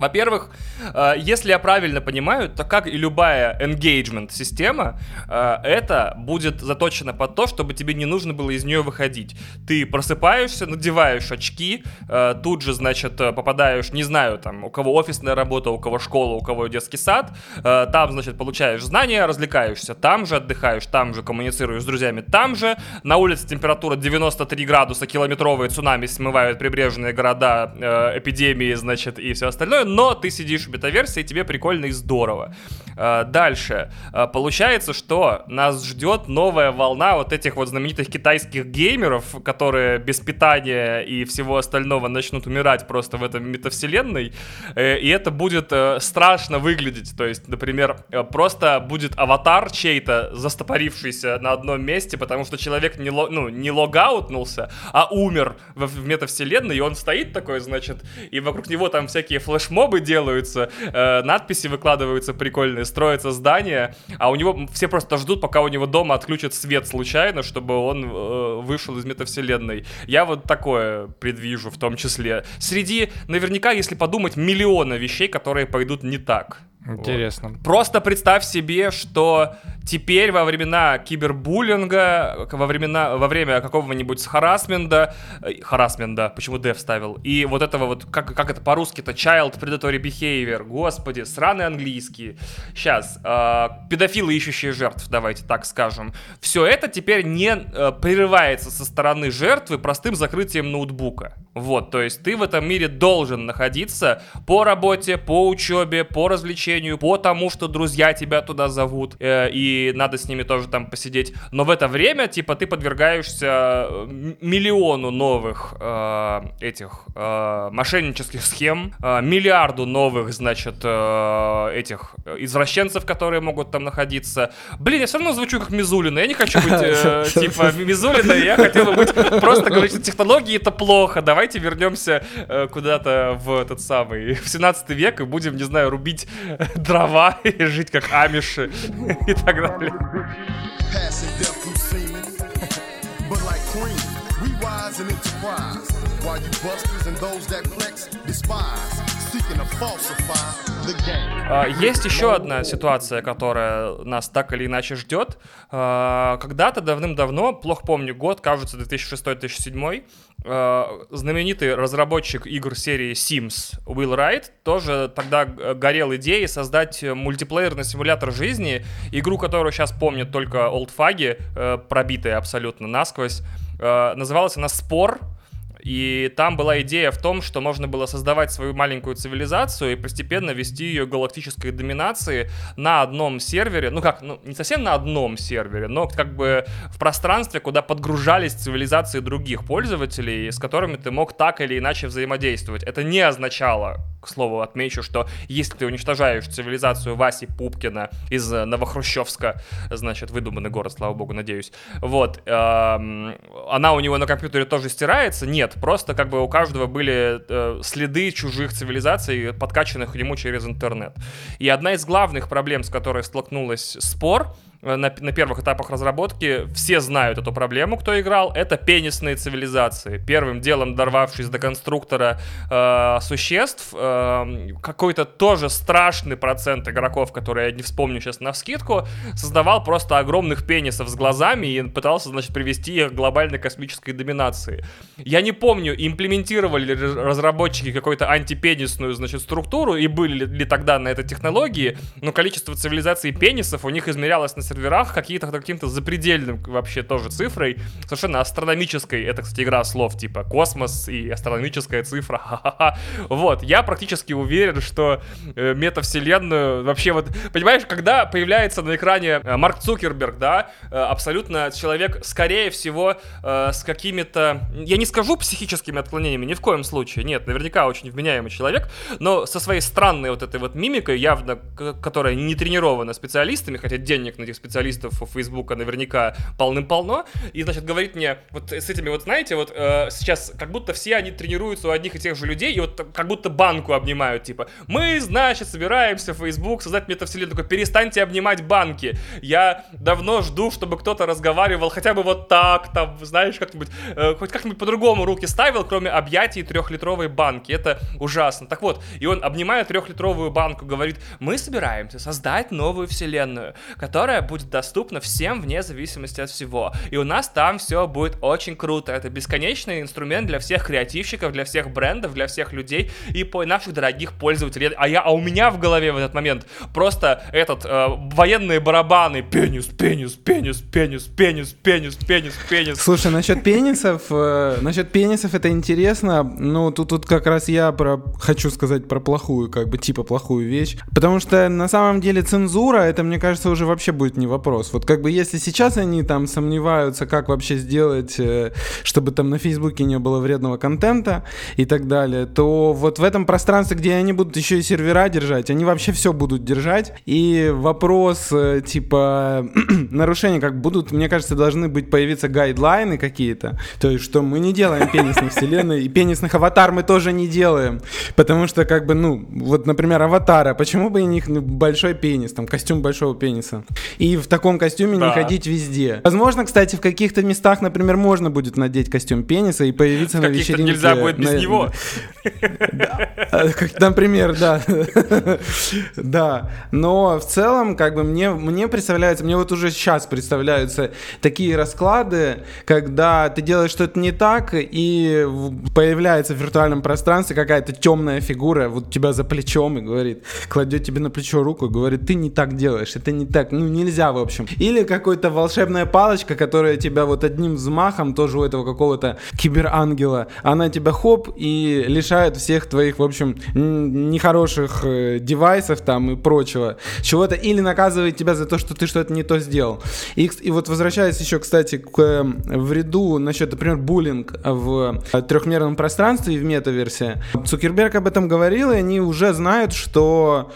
Во-первых, э, если я правильно понимаю, то как и любая engagement система, э, это будет заточено под то, чтобы тебе не нужно было из нее выходить. Ты просыпаешься, надеваешь очки, э, тут же, значит, попадаешь, не знаю, там, у кого офисная работа, у кого школа, у кого детский сад, там, значит, получаешь знания, развлекаешься, там же отдыхаешь, там же коммуницируешь с друзьями, там же, на улице температура 93 градуса, километровые цунами смывают прибрежные города, эпидемии, значит, и все остальное, но ты сидишь в бета-версии, тебе прикольно и здорово. А, дальше. А, получается, что нас ждет новая волна вот этих вот знаменитых китайских геймеров, которые без питания и всего остального начнут умирать просто в этом метавселенной. Э, и это будет э, страшно выглядеть. То есть, например, э, просто будет аватар чей-то, застопорившийся на одном месте, потому что человек не, ло, ну, не логаутнулся, а умер в, в метавселенной, и он стоит такой, значит, и вокруг него там всякие флешмобы делаются, надписи выкладываются прикольные, строится здание, а у него все просто ждут, пока у него дома отключат свет случайно, чтобы он э, вышел из метавселенной. Я вот такое предвижу в том числе. Среди, наверняка, если подумать, миллиона вещей, которые пойдут не так. Интересно. Вот. Просто представь себе, что теперь во времена кибербуллинга, во, времена, во время какого-нибудь харасмента, э, харасмента, почему Д вставил, и вот этого вот, как, как это по-русски-то, child predatory behavior, господи, сраный английский. Сейчас, э, педофилы, ищущие жертв, давайте так скажем. Все это теперь не э, прерывается со стороны жертвы простым закрытием ноутбука. Вот, то есть ты в этом мире должен находиться по работе, по учебе, по развлечению, по тому, что друзья тебя туда зовут, э, и надо с ними тоже там посидеть. Но в это время, типа, ты подвергаешься э, миллиону новых э, этих э, мошеннических схем, э, миллиарду новых, значит, э, этих извращенцев, которые могут там находиться. Блин, я все равно звучу как Мизулина, я не хочу быть, э, типа, Мизулина, я хотел бы быть, просто говорить, что технологии это плохо, давай давайте вернемся э, куда-то в этот самый, в 17 век и будем, не знаю, рубить дрова и жить как амиши и так далее. А, есть еще одна ситуация, которая нас так или иначе ждет. А, когда-то давным-давно, плохо помню год, кажется, 2006-2007, а, знаменитый разработчик игр серии Sims Will Wright тоже тогда горел идеей создать мультиплеерный симулятор жизни, игру, которую сейчас помнят только олдфаги, э, пробитые абсолютно насквозь. Называлась она «Спор», и там была идея в том, что можно было создавать свою маленькую цивилизацию и постепенно вести ее галактической доминации на одном сервере. Ну как, ну не совсем на одном сервере, но как бы в пространстве, куда подгружались цивилизации других пользователей, с которыми ты мог так или иначе взаимодействовать. Это не означало, к слову, отмечу, что если ты уничтожаешь цивилизацию Васи Пупкина из Новохрущевска, значит, выдуманный город, слава богу, надеюсь, вот, эм, она у него на компьютере тоже стирается? Нет, просто как бы у каждого были э, следы чужих цивилизаций, подкачанных ему через интернет. И одна из главных проблем, с которой столкнулась спор, на, на первых этапах разработки все знают эту проблему, кто играл, это пенисные цивилизации. Первым делом, дорвавшись до конструктора э, существ, э, какой-то тоже страшный процент игроков, которые я не вспомню сейчас на вскидку, создавал просто огромных пенисов с глазами и пытался, значит, привести их к глобальной космической доминации. Я не помню, имплементировали ли разработчики какую-то антипенисную, значит, структуру и были ли тогда на этой технологии, но количество цивилизаций пенисов у них измерялось на серверах какие-то каким-то запредельным вообще тоже цифрой, совершенно астрономической. Это, кстати, игра слов типа космос и астрономическая цифра. Ха-ха-ха. Вот, я практически уверен, что э, метавселенную вообще вот, понимаешь, когда появляется на экране э, Марк Цукерберг, да, э, абсолютно человек, скорее всего, э, с какими-то, я не скажу психическими отклонениями, ни в коем случае, нет, наверняка очень вменяемый человек, но со своей странной вот этой вот мимикой, явно, которая не тренирована специалистами, хотя денег на этих специалистов Фейсбука наверняка полным-полно, и, значит, говорит мне, вот с этими вот, знаете, вот э, сейчас как будто все они тренируются у одних и тех же людей, и вот как будто банку обнимают, типа, мы, значит, собираемся Facebook создать метавселенную, такой, перестаньте обнимать банки, я давно жду, чтобы кто-то разговаривал хотя бы вот так, там, знаешь, как-нибудь, э, хоть как-нибудь по-другому руки ставил, кроме объятий трехлитровой банки, это ужасно. Так вот, и он, обнимая трехлитровую банку, говорит, мы собираемся создать новую вселенную, которая будет доступно всем вне зависимости от всего. И у нас там все будет очень круто. Это бесконечный инструмент для всех креативщиков, для всех брендов, для всех людей и по наших дорогих пользователей. А я, а у меня в голове в этот момент просто этот э, военные барабаны пенис, пенис, пенис, пенис, пенис, пенис, пенис, пенис. Слушай, насчет пенисов, э, насчет пенисов это интересно. Ну тут тут как раз я про хочу сказать про плохую, как бы типа плохую вещь, потому что на самом деле цензура это мне кажется уже вообще будет не вопрос. Вот как бы если сейчас они там сомневаются, как вообще сделать, э, чтобы там на Фейсбуке не было вредного контента и так далее, то вот в этом пространстве, где они будут еще и сервера держать, они вообще все будут держать. И вопрос э, типа нарушения, как будут, мне кажется, должны быть появиться гайдлайны какие-то. То есть, что мы не делаем пенисных вселенной, и пенисных аватар мы тоже не делаем. Потому что, как бы, ну, вот, например, аватара, почему бы у них большой пенис, там, костюм большого пениса. И в таком костюме да. не ходить везде. Возможно, кстати, в каких-то местах, например, можно будет надеть костюм пениса и появиться на вечеринке. нельзя будет без на, него. Например, да. Да. Но в целом, как бы мне, мне представляется, мне вот уже сейчас представляются такие расклады, когда ты делаешь что-то не так, и появляется в виртуальном пространстве какая-то темная фигура вот тебя за плечом и говорит, кладет тебе на плечо руку и говорит, ты не так делаешь, это не так, ну нельзя в общем. Или какая-то волшебная палочка, которая тебя вот одним взмахом тоже у этого какого-то киберангела, она тебя хоп и лишает всех твоих, в общем, нехороших э, девайсов там и прочего, чего-то, или наказывает тебя за то, что ты что-то не то сделал. И, и вот возвращаясь еще, кстати, к э, вреду насчет, например, буллинг в трехмерном пространстве и в метаверсе. Цукерберг об этом говорил, и они уже знают, что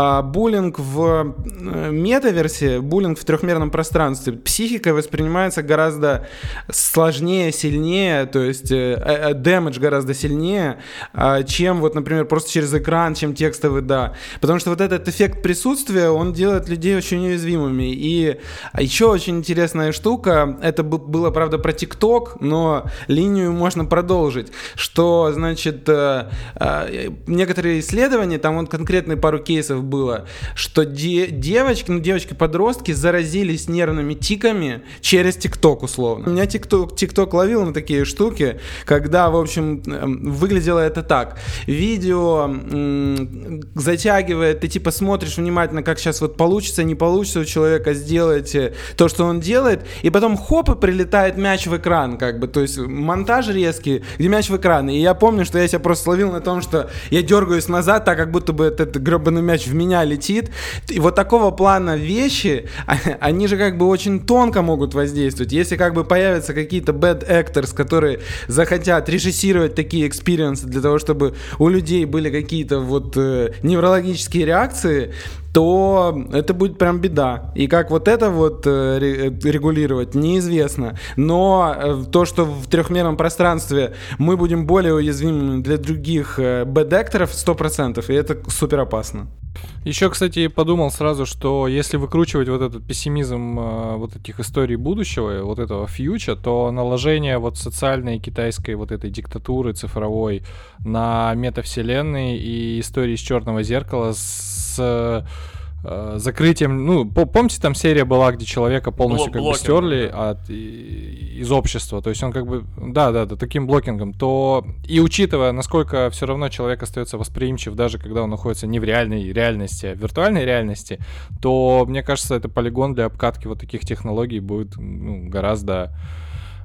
а буллинг в э, метаверсе, буллинг в трехмерном пространстве, психикой воспринимается гораздо сложнее, сильнее, то есть э, дэмэдж гораздо сильнее, э, чем вот, например, просто через экран, чем текстовый «да». Потому что вот этот эффект присутствия, он делает людей очень уязвимыми. И еще очень интересная штука, это было, правда, про ТикТок, но линию можно продолжить, что, значит, э, э, некоторые исследования, там вот конкретные пару кейсов было, что де девочки, ну девочки-подростки заразились нервными тиками через ТикТок условно. У меня ТикТок, ТикТок ловил на такие штуки, когда, в общем, эм, выглядело это так. Видео затягивает, ты типа смотришь внимательно, как сейчас вот получится, не получится у человека сделать то, что он делает, и потом хоп, и прилетает мяч в экран, как бы, то есть монтаж резкий, где мяч в экран. И я помню, что я себя просто словил на том, что я дергаюсь назад, так как будто бы этот гребаный мяч в меня летит. И вот такого плана вещи, они же как бы очень тонко могут воздействовать. Если как бы появятся какие-то bad actors, которые захотят режиссировать такие experience ы для того, чтобы у людей были какие-то вот э, неврологические реакции, то это будет прям беда. И как вот это вот э, регулировать, неизвестно. Но э, то, что в трехмерном пространстве мы будем более уязвимыми для других э, bad actor ов 100%, и это супер опасно. Еще, кстати, подумал сразу, что если выкручивать вот этот пессимизм э, вот этих историй будущего, вот этого фьюча, то наложение вот социальной китайской вот этой диктатуры цифровой на метавселенные и истории с черного зеркала с э, закрытием, ну, помните, там серия была, где человека полностью как бы стерли да. от, и, из общества, то есть он как бы, да, да, да, таким блокингом, то и учитывая, насколько все равно человек остается восприимчив, даже когда он находится не в реальной реальности, а в виртуальной реальности, то, мне кажется, это полигон для обкатки вот таких технологий будет ну, гораздо,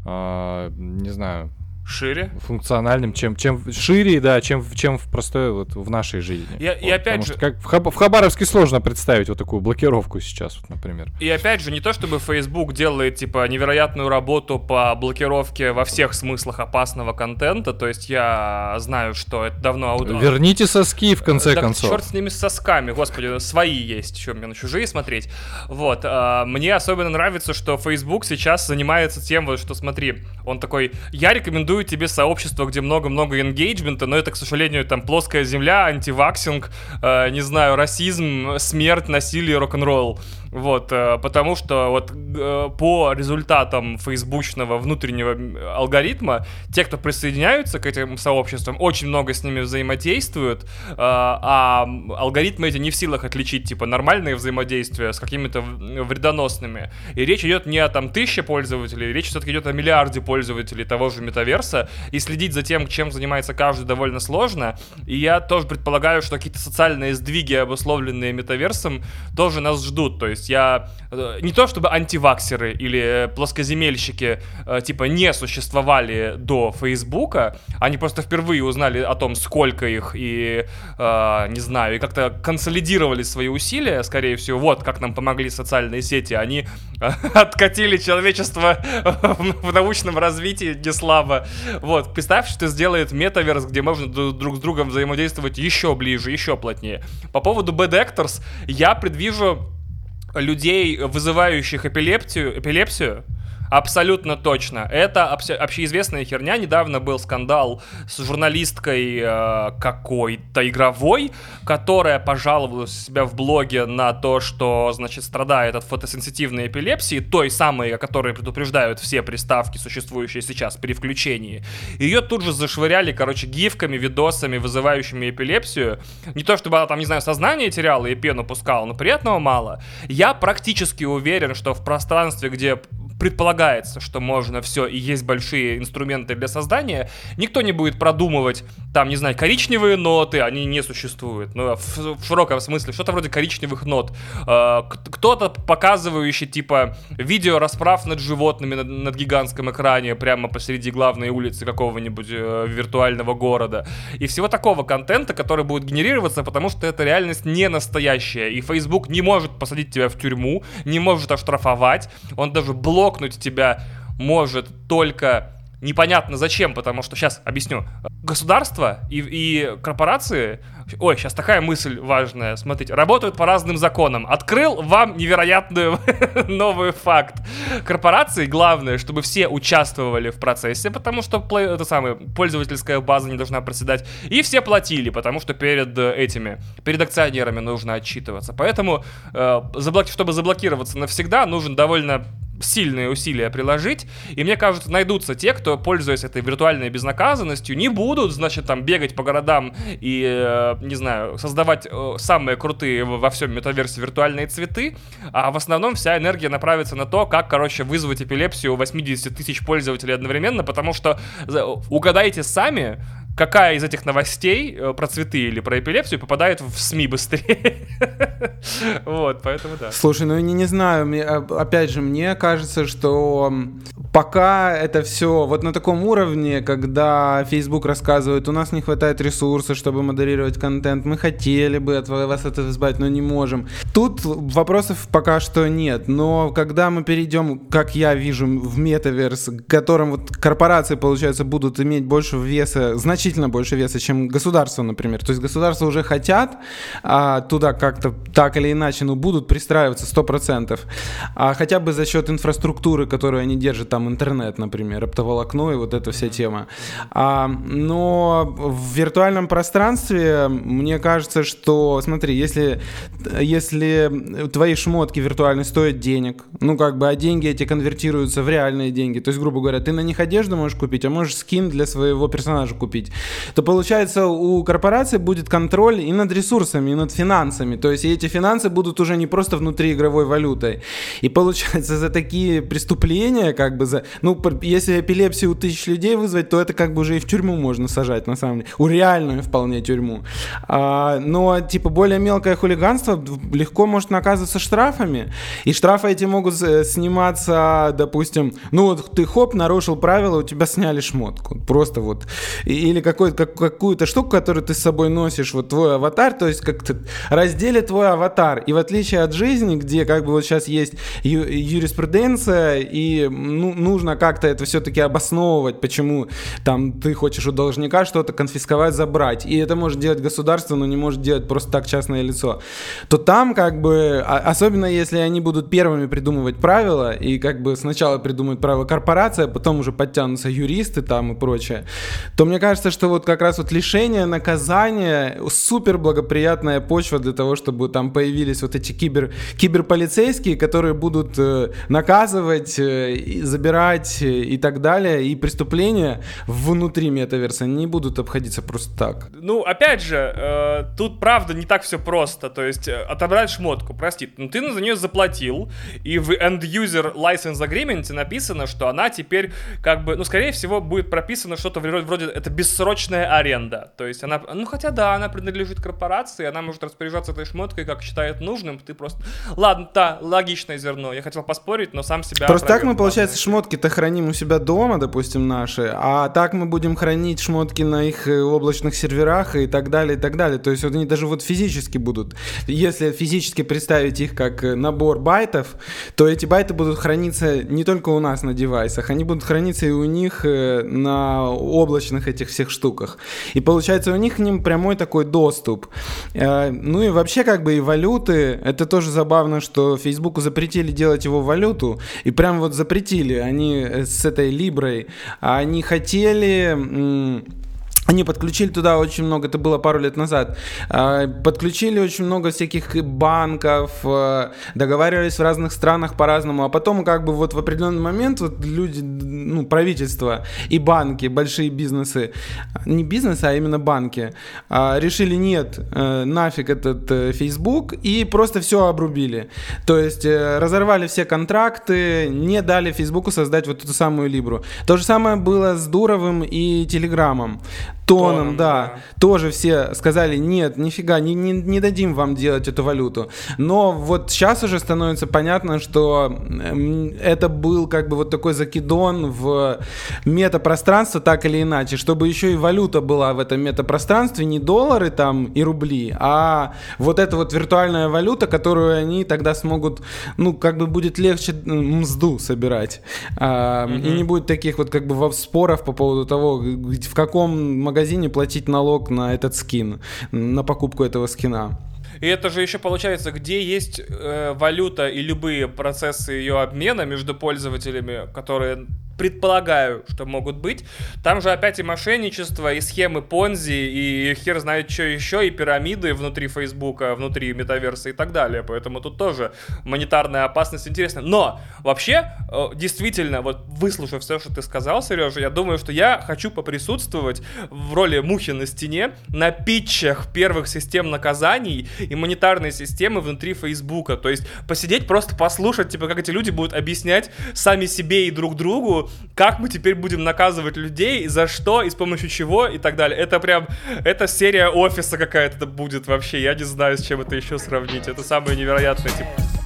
э, не знаю, шире. Функциональным, чем, чем шире, да, чем, чем в простой вот в нашей жизни. И, вот, и опять же... как в, Хаб, в Хабаровске сложно представить вот такую блокировку сейчас, вот, например. И опять же, не то чтобы Facebook делает, типа, невероятную работу по блокировке во всех смыслах опасного контента, то есть я знаю, что это давно... Верните соски, в конце да, концов. черт с ними с сосками, господи, свои есть, еще мне на чужие смотреть. Вот, а, мне особенно нравится, что Facebook сейчас занимается тем, вот, что, смотри, он такой, я рекомендую рекомендую тебе сообщество, где много-много энгейджмента, но это, к сожалению, там плоская земля, антиваксинг, э, не знаю, расизм, смерть, насилие, рок-н-ролл. Вот, э, потому что вот э, по результатам фейсбучного внутреннего алгоритма, те, кто присоединяются к этим сообществам, очень много с ними взаимодействуют, э, а алгоритмы эти не в силах отличить, типа, нормальные взаимодействия с какими-то вредоносными. И речь идет не о там тысяче пользователей, речь все-таки идет о миллиарде пользователей того же метаверса, и следить за тем, чем занимается каждый, довольно сложно. И я тоже предполагаю, что какие-то социальные сдвиги, обусловленные метаверсом, тоже нас ждут. То есть я э, не то чтобы антиваксеры или плоскоземельщики э, типа не существовали до Фейсбука, они просто впервые узнали о том, сколько их и э, не знаю, и как-то консолидировали свои усилия, скорее всего, вот как нам помогли социальные сети, они откатили человечество в научном развитии не слабо. Вот, представь, что сделает метаверс, где можно друг с другом взаимодействовать еще ближе, еще плотнее. По поводу Bad Actors, я предвижу людей, вызывающих эпилепсию, эпилепсию Абсолютно точно. Это общеизвестная херня. Недавно был скандал с журналисткой э, какой-то игровой, которая пожаловалась себя в блоге на то, что, значит, страдает от фотосенситивной эпилепсии, той самой, о которой предупреждают все приставки, существующие сейчас при включении. Ее тут же зашвыряли, короче, гифками, видосами, вызывающими эпилепсию. Не то, чтобы она там, не знаю, сознание теряла и пену пускала, но приятного мало. Я практически уверен, что в пространстве, где предполагается, что можно все и есть большие инструменты для создания, никто не будет продумывать, там, не знаю, коричневые ноты, они не существуют, ну, в, в широком смысле, что-то вроде коричневых нот. Э, кто-то показывающий, типа, видео расправ над животными на, над гигантском экране прямо посреди главной улицы какого-нибудь э, виртуального города. И всего такого контента, который будет генерироваться, потому что эта реальность не настоящая, и Facebook не может посадить тебя в тюрьму, не может оштрафовать, он даже блок чокнуть тебя может только непонятно зачем, потому что сейчас объясню. Государство и, и корпорации, ой, сейчас такая мысль важная, смотрите, работают по разным законам. Открыл вам невероятный новый факт. Корпорации главное, чтобы все участвовали в процессе, потому что это самое пользовательская база не должна проседать, и все платили, потому что перед этими, перед акционерами нужно отчитываться. Поэтому, э, чтобы заблокироваться навсегда, нужен довольно сильные усилия приложить, и мне кажется, найдутся те, кто, пользуясь этой виртуальной безнаказанностью, не будут, значит, там бегать по городам и, э, не знаю, создавать э, самые крутые во всем метаверсе виртуальные цветы, а в основном вся энергия направится на то, как, короче, вызвать эпилепсию у 80 тысяч пользователей одновременно, потому что угадайте сами, какая из этих новостей э, про цветы или про эпилепсию попадает в СМИ быстрее. Вот, поэтому да. Слушай, ну не, не знаю, а, опять же, мне кажется, что пока это все вот на таком уровне, когда Facebook рассказывает, у нас не хватает ресурсов, чтобы модерировать контент, мы хотели бы от вас это избавить, но не можем. Тут вопросов пока что нет, но когда мы перейдем, как я вижу, в метаверс, которым вот корпорации, получается, будут иметь больше веса, значительно больше веса, чем государство, например. То есть государства уже хотят а, туда как-то так или иначе, ну, будут пристраиваться 100%, а хотя бы за счет инфраструктуры, которую они держат там там интернет, например, оптоволокно и вот эта вся тема. А, но в виртуальном пространстве мне кажется, что, смотри, если, если твои шмотки виртуальные стоят денег, ну как бы, а деньги эти конвертируются в реальные деньги, то есть, грубо говоря, ты на них одежду можешь купить, а можешь скин для своего персонажа купить, то получается у корпорации будет контроль и над ресурсами, и над финансами, то есть и эти финансы будут уже не просто внутри игровой валютой. И получается за такие преступления, как бы за... Ну, если эпилепсию у тысяч людей вызвать, то это как бы уже и в тюрьму можно сажать, на самом деле. У реальную вполне тюрьму. А, но, типа, более мелкое хулиганство легко может наказываться штрафами. И штрафы эти могут сниматься, допустим, ну, вот ты хоп, нарушил правила, у тебя сняли шмотку. Просто вот. Или какой, как, какую-то штуку, которую ты с собой носишь, вот твой аватар, то есть как-то разделит твой аватар. И в отличие от жизни, где как бы вот сейчас есть ю- юриспруденция и, ну, нужно как-то это все-таки обосновывать, почему там ты хочешь у должника что-то конфисковать, забрать, и это может делать государство, но не может делать просто так частное лицо, то там как бы, а, особенно если они будут первыми придумывать правила, и как бы сначала придумают правила корпорация, потом уже подтянутся юристы там и прочее, то мне кажется, что вот как раз вот лишение наказания супер благоприятная почва для того, чтобы там появились вот эти кибер, киберполицейские, которые будут э, наказывать, э, забирать э, и так далее, и преступления внутри метаверса не будут обходиться просто так. Ну, опять же, тут правда не так все просто, то есть отобрать шмотку, прости, ну ты за нее заплатил, и в End-User License Agreement написано, что она теперь как бы, ну, скорее всего, будет прописано что-то вроде, вроде это бессрочная аренда, то есть она, ну, хотя да, она принадлежит корпорации, она может распоряжаться этой шмоткой, как считает нужным, ты просто... Ладно, да, логичное зерно, я хотел поспорить, но сам себя... Просто так мы, получается, шмотки-то храним у себя дома, допустим, наши, а так мы будем хранить шмотки на их э, облачных серверах и так далее, и так далее. То есть вот они даже вот физически будут. Если физически представить их как э, набор байтов, то эти байты будут храниться не только у нас на девайсах, они будут храниться и у них э, на облачных этих всех штуках. И получается у них к ним прямой такой доступ. Ну и вообще как бы и валюты, это тоже забавно, что Фейсбуку запретили делать его валюту, и прям вот запретили, они с этой Либрой, они хотели они подключили туда очень много, это было пару лет назад, а, подключили очень много всяких банков, а, договаривались в разных странах по-разному, а потом как бы вот в определенный момент вот люди, ну, правительство и банки, большие бизнесы, не бизнесы, а именно банки, а, решили нет, э, нафиг этот э, Facebook и просто все обрубили. То есть э, разорвали все контракты, не дали Фейсбуку создать вот эту самую Либру. То же самое было с Дуровым и Телеграмом. Тоном, Тоном да, да. Тоже все сказали, нет, нифига, не, не, не дадим вам делать эту валюту. Но вот сейчас уже становится понятно, что это был как бы вот такой закидон в метапространство, так или иначе, чтобы еще и валюта была в этом метапространстве, не доллары там и рубли, а вот эта вот виртуальная валюта, которую они тогда смогут, ну, как бы будет легче мзду собирать. Mm-hmm. И не будет таких вот как бы споров по поводу того, в каком магазине платить налог на этот скин, на покупку этого скина. И это же еще получается, где есть э, валюта и любые процессы ее обмена между пользователями, которые предполагаю, что могут быть. Там же опять и мошенничество, и схемы Понзи, и хер знает что еще, и пирамиды внутри Фейсбука, внутри метаверса и так далее. Поэтому тут тоже монетарная опасность интересна. Но вообще, э, действительно, вот выслушав все, что ты сказал, Сережа, я думаю, что я хочу поприсутствовать в роли мухи на стене на питчах первых систем наказаний и монетарной системы внутри Фейсбука. То есть посидеть, просто послушать, типа, как эти люди будут объяснять сами себе и друг другу, как мы теперь будем наказывать людей, за что и с помощью чего и так далее. Это прям, это серия офиса какая-то будет вообще, я не знаю, с чем это еще сравнить. Это самое невероятное, типа.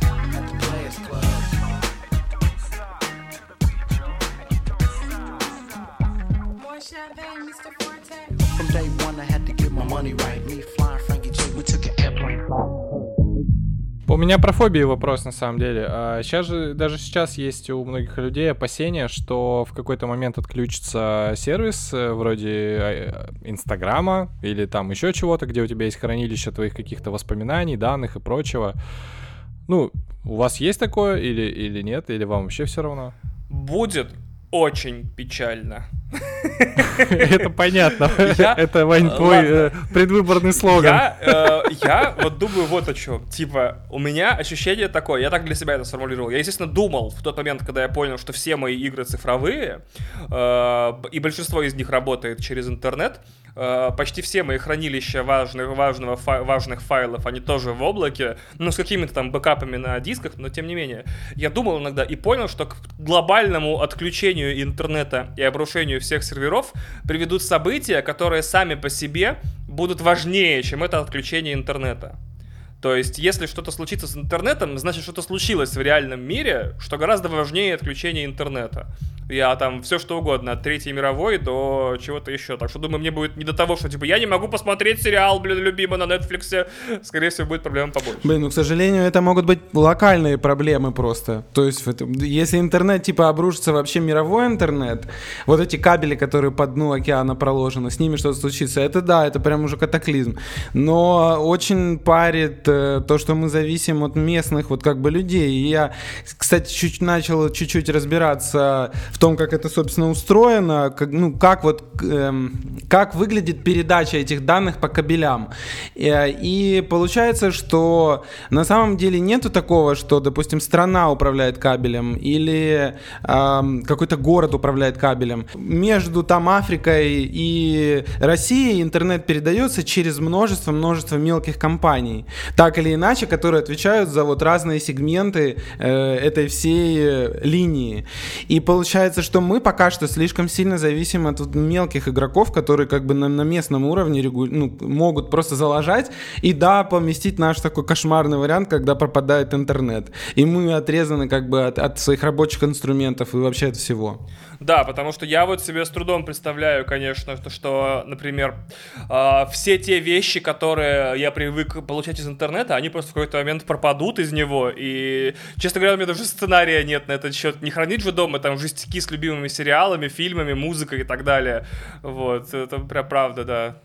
У меня про фобии вопрос на самом деле. А сейчас же, даже сейчас есть у многих людей опасения, что в какой-то момент отключится сервис э, вроде э, Инстаграма или там еще чего-то, где у тебя есть хранилище твоих каких-то воспоминаний, данных и прочего. Ну, у вас есть такое или, или нет, или вам вообще все равно? Будет очень печально. Это понятно. Это, Вань, твой э, предвыборный слоган. Э, я вот думаю вот о чем. Типа, у меня ощущение такое, я так для себя это сформулировал. Я, естественно, думал в тот момент, когда я понял, что все мои игры цифровые, э, и большинство из них работает через интернет, почти все мои хранилища важных, важного, важных файлов, они тоже в облаке, ну, с какими-то там бэкапами на дисках, но тем не менее. Я думал иногда и понял, что к глобальному отключению интернета и обрушению всех серверов приведут события, которые сами по себе будут важнее, чем это отключение интернета. То есть, если что-то случится с интернетом, значит, что-то случилось в реальном мире, что гораздо важнее отключения интернета. Я там все что угодно, от Третьей мировой до чего-то еще. Так что думаю, мне будет не до того, что типа я не могу посмотреть сериал, блин, любимый на Netflix. Скорее всего, будет проблема побольше. Блин, ну, к сожалению, это могут быть локальные проблемы просто. То есть, если интернет типа обрушится вообще мировой интернет, вот эти кабели, которые по дну океана проложены, с ними что-то случится, это да, это прям уже катаклизм. Но очень парит э, то, что мы зависим от местных вот как бы людей. И я, кстати, чуть начал чуть-чуть разбираться в том, как это, собственно, устроено, как, ну, как вот, эм, как выглядит передача этих данных по кабелям. И, э, и получается, что на самом деле нету такого, что, допустим, страна управляет кабелем или эм, какой-то город управляет кабелем. Между там Африкой и Россией интернет передается через множество-множество мелких компаний, так или иначе, которые отвечают за вот разные сегменты э, этой всей э, линии. И получается, что мы пока что слишком сильно зависим от вот мелких игроков, которые как бы на, на местном уровне регу... ну, могут просто залажать и, да, поместить наш такой кошмарный вариант, когда пропадает интернет. И мы отрезаны как бы от, от своих рабочих инструментов и вообще от всего. Да, потому что я вот себе с трудом представляю, конечно, что, что например, э, все те вещи, которые я привык получать из интернета, они просто в какой-то момент пропадут из него. И, честно говоря, у меня даже сценария нет на этот счет. Не хранить же дома там жестяки с любимыми сериалами, фильмами, музыкой и так далее. Вот, это прям правда, да.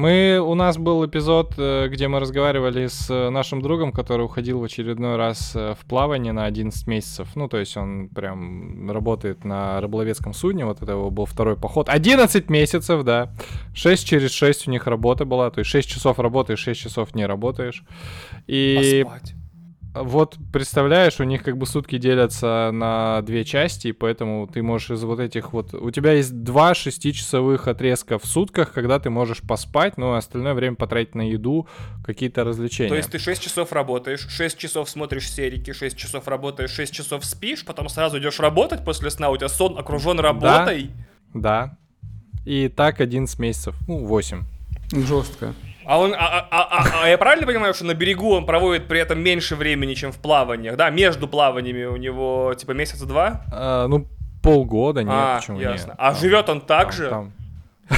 Мы, у нас был эпизод, э, где мы разговаривали с э, нашим другом, который уходил в очередной раз э, в плавание на 11 месяцев. Ну, то есть он прям работает на рыболовецком судне, вот это его был второй поход. 11 месяцев, да. 6 через 6 у них работа была, то есть 6 часов работаешь, 6 часов не работаешь. И... Поспать. Вот представляешь, у них как бы сутки делятся на две части, и поэтому ты можешь из вот этих вот... У тебя есть два шестичасовых отрезка в сутках, когда ты можешь поспать, но остальное время потратить на еду, какие-то развлечения. То есть ты 6 часов работаешь, 6 часов смотришь серики, 6 часов работаешь, 6 часов спишь, потом сразу идешь работать после сна, у тебя сон окружен работой? Да, да. И так 11 месяцев, ну 8. Жестко. А он, а, а, а, а, а я правильно понимаю, что на берегу он проводит при этом меньше времени, чем в плаваниях, да? Между плаваниями у него типа месяца два? А, ну полгода, нет, а, почему ясно. нет? А там, живет он так там, же? Там.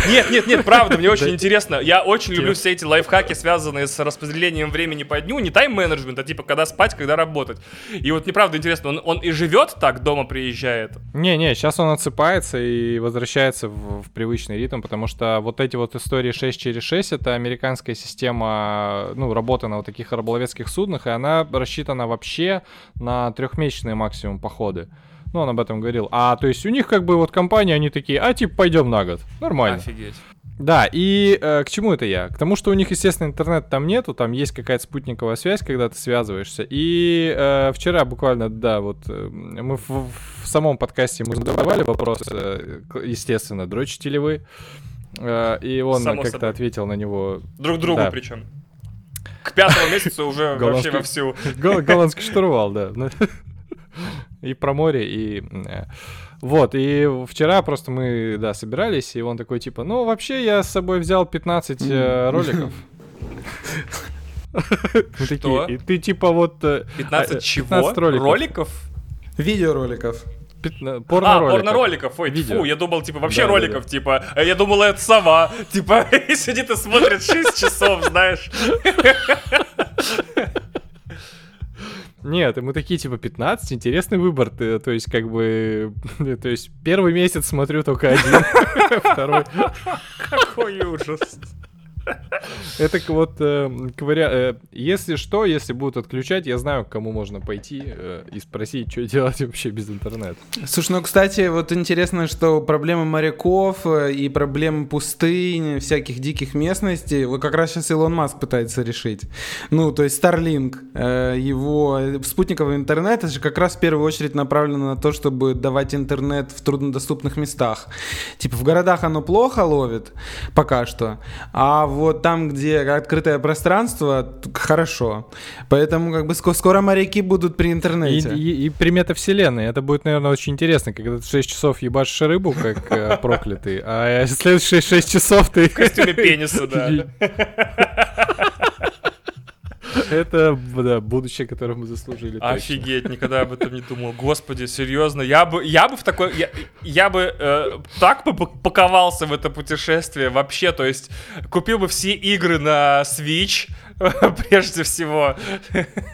Нет, нет, нет, правда, мне очень интересно. Я очень люблю все эти лайфхаки, связанные с распределением времени по дню. Не тайм-менеджмент, а типа когда спать, когда работать. И вот мне правда интересно, он, он и живет так, дома приезжает? Не-не, сейчас он отсыпается и возвращается в, в привычный ритм, потому что вот эти вот истории 6 через 6 это американская система, ну, работы на вот таких рыболовецких суднах, и она рассчитана вообще на трехмесячные максимум походы. Ну, он об этом говорил. А, то есть у них как бы вот компания, они такие, а, типа, пойдем на год. Нормально. Офигеть. Да, и э, к чему это я? К тому, что у них, естественно, интернет там нету, там есть какая-то спутниковая связь, когда ты связываешься. И э, вчера буквально, да, вот э, мы в, в самом подкасте мы задавали вопрос, э, естественно, дрочите ли вы? Э, и он как-то ответил на него. Друг другу да. причем. К пятому месяцу уже вообще вовсю. Голландский штурвал, да. И про море, и... Э, вот, и вчера просто мы, да, собирались, и он такой, типа, ну, вообще я с собой взял 15 э, роликов. Мы такие, и ты типа вот... 15 э, чего? Роликов? Видеороликов. Порно а, порно-роликов, ой, Видео. фу, я думал, типа, вообще да, роликов, да, да. типа, я думал, это сова, типа, и сидит и смотрит 6 часов, знаешь. Нет, мы такие, типа, 15, интересный выбор. Ты, то есть, как бы, то есть, первый месяц смотрю только один, второй... Какой ужас. Это вот э, ковыря... Э, если что, если будут отключать, я знаю, к кому можно пойти э, и спросить, что делать вообще без интернета. Слушай, ну, кстати, вот интересно, что проблемы моряков э, и проблемы пустынь, всяких диких местностей, вот как раз сейчас Илон Маск пытается решить. Ну, то есть Starlink, его спутниковый интернет, это же как раз в первую очередь направлено на то, чтобы давать интернет в труднодоступных местах. Типа в городах оно плохо ловит пока что, а вот там, где открытое пространство, хорошо. Поэтому как бы скоро моряки будут при интернете. И, и, и примета вселенной. Это будет, наверное, очень интересно, когда ты 6 часов ебашишь рыбу, как э, проклятый, а следующие 6 часов ты... В костюме пениса, да. Это да, будущее, которое мы заслужили. точно. Офигеть, никогда об этом не думал. Господи, серьезно, я бы, я бы в такой, я, я бы э, так бы паковался в это путешествие вообще, то есть купил бы все игры на Switch, прежде всего.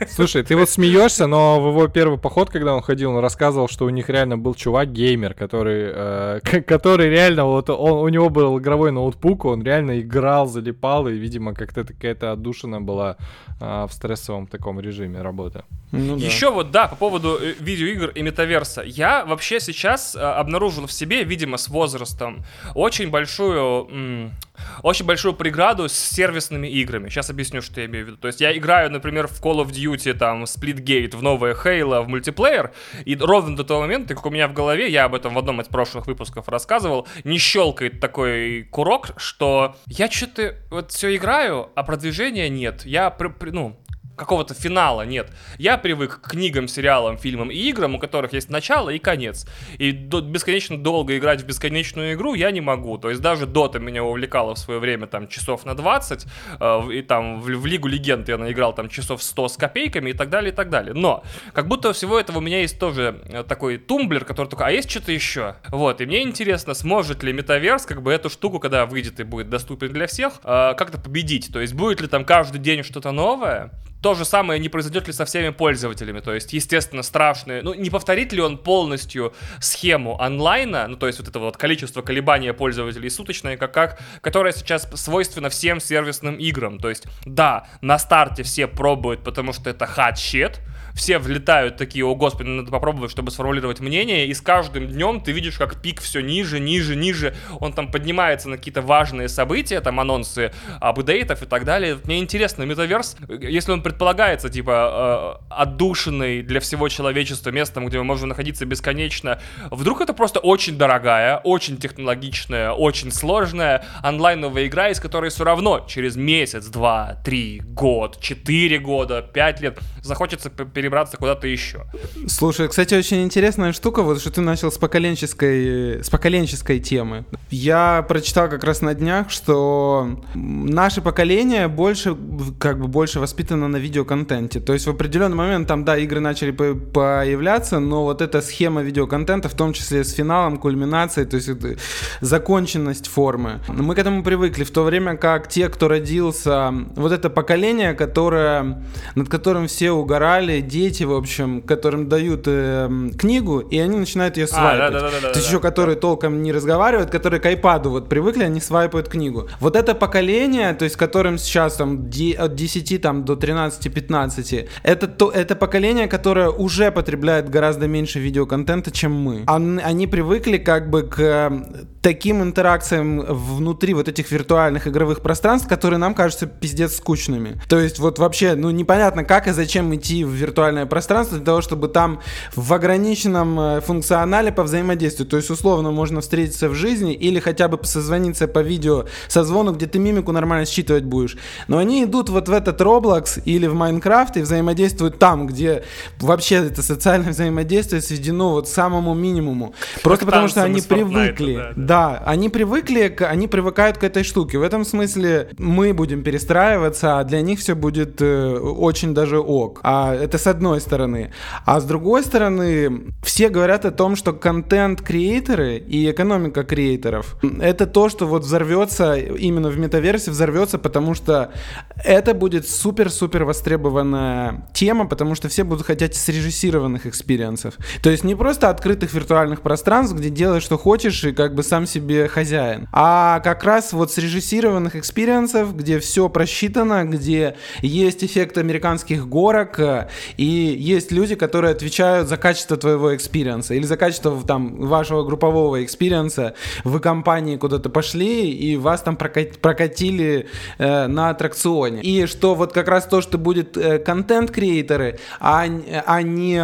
Слушай, ты вот смеешься, но в его первый поход, когда он ходил, он рассказывал, что у них реально был чувак геймер, который, э, который реально вот он, у него был игровой ноутбук, он реально играл, залипал и, видимо, как-то какая-то отдушина была э, в стрессовом таком режиме работы. Ну, да. Еще вот да по поводу э, видеоигр и метаверса, я вообще сейчас э, обнаружил в себе, видимо, с возрастом очень большую, очень большую преграду с сервисными играми. Сейчас объясню, что я имею в виду. То есть я играю, например, в Call of Duty, там, Splitgate, в новое Halo, в мультиплеер, и ровно до того момента, как у меня в голове, я об этом в одном из прошлых выпусков рассказывал, не щелкает такой курок, что я что-то вот все играю, а продвижения нет. Я, ну, какого-то финала нет. Я привык к книгам, сериалам, фильмам и играм, у которых есть начало и конец. И до, бесконечно долго играть в бесконечную игру я не могу. То есть даже Дота меня увлекала в свое время там часов на 20, э, и там в, в Лигу Легенд я наиграл там часов 100 с копейками и так далее, и так далее. Но как будто всего этого у меня есть тоже э, такой тумблер, который такой, а есть что-то еще? Вот, и мне интересно, сможет ли Метаверс как бы эту штуку, когда выйдет и будет доступен для всех, э, как-то победить? То есть будет ли там каждый день что-то новое? То же самое не произойдет ли со всеми пользователями. То есть, естественно, страшные. Ну, не повторит ли он полностью схему онлайна, ну, то есть вот это вот количество колебания пользователей суточное, как, как, которое сейчас свойственно всем сервисным играм. То есть, да, на старте все пробуют, потому что это shit, все влетают такие, о господи, надо попробовать, чтобы сформулировать мнение, и с каждым днем ты видишь, как пик все ниже, ниже, ниже, он там поднимается на какие-то важные события, там анонсы апдейтов и так далее. Мне интересно, метаверс, если он предполагается, типа, э, отдушенный для всего человечества местом, где мы можем находиться бесконечно, вдруг это просто очень дорогая, очень технологичная, очень сложная онлайновая игра, из которой все равно через месяц, два, три, год, четыре года, пять лет захочется перебраться куда-то еще. Слушай, кстати, очень интересная штука, вот что ты начал с поколенческой, с поколенческой темы. Я прочитал как раз на днях, что наше поколение больше, как бы больше воспитано на видеоконтенте. То есть в определенный момент там, да, игры начали по появляться, но вот эта схема видеоконтента, в том числе с финалом, кульминацией, то есть законченность формы. Мы к этому привыкли, в то время как те, кто родился, вот это поколение, которое, над которым все угорали, дети, в общем, которым дают э, книгу, и они начинают ее свайпать. А, да, да, да, да, То есть да, еще да. которые толком не разговаривают, которые к айпаду вот привыкли, они свайпают книгу. Вот это поколение, то есть которым сейчас там от 10 там, до 13-15, это, то, это поколение, которое уже потребляет гораздо меньше видеоконтента, чем мы. Они, они привыкли как бы к таким интеракциям внутри вот этих виртуальных игровых пространств, которые нам кажутся пиздец скучными. То есть вот вообще, ну непонятно, как и зачем идти в виртуальное пространство для того, чтобы там в ограниченном э, функционале повзаимодействовать. То есть условно можно встретиться в жизни или хотя бы созвониться по видео созвону, где ты мимику нормально считывать будешь. Но они идут вот в этот Roblox или в Майнкрафт и взаимодействуют там, где вообще это социальное взаимодействие сведено вот к самому минимуму. Просто потому что они привыкли. Да, да. Да, они привыкли, к, они привыкают к этой штуке. В этом смысле мы будем перестраиваться, а для них все будет э, очень даже ок. А это одной стороны. А с другой стороны, все говорят о том, что контент- creator ы и экономика creator ов — это то, что вот взорвется именно в metaverse е, взорвется, потому что это будет супер-супер востребованная тема, потому что все будут хотеть срежиссированных experience ов. То есть не просто открытых виртуальных пространств, где делаешь, что хочешь, и как бы сам себе хозяин. А как раз вот срежиссированных experience ов, где все просчитано, где есть эффект американских горок, э, и есть люди, которые отвечают за качество твоего experience а или за качество там вашего группового experience а. Вы компании куда-то пошли, и вас там прокатили э, на аттракционе. И что вот как раз то, что будет э, контент- creator ы, а, а не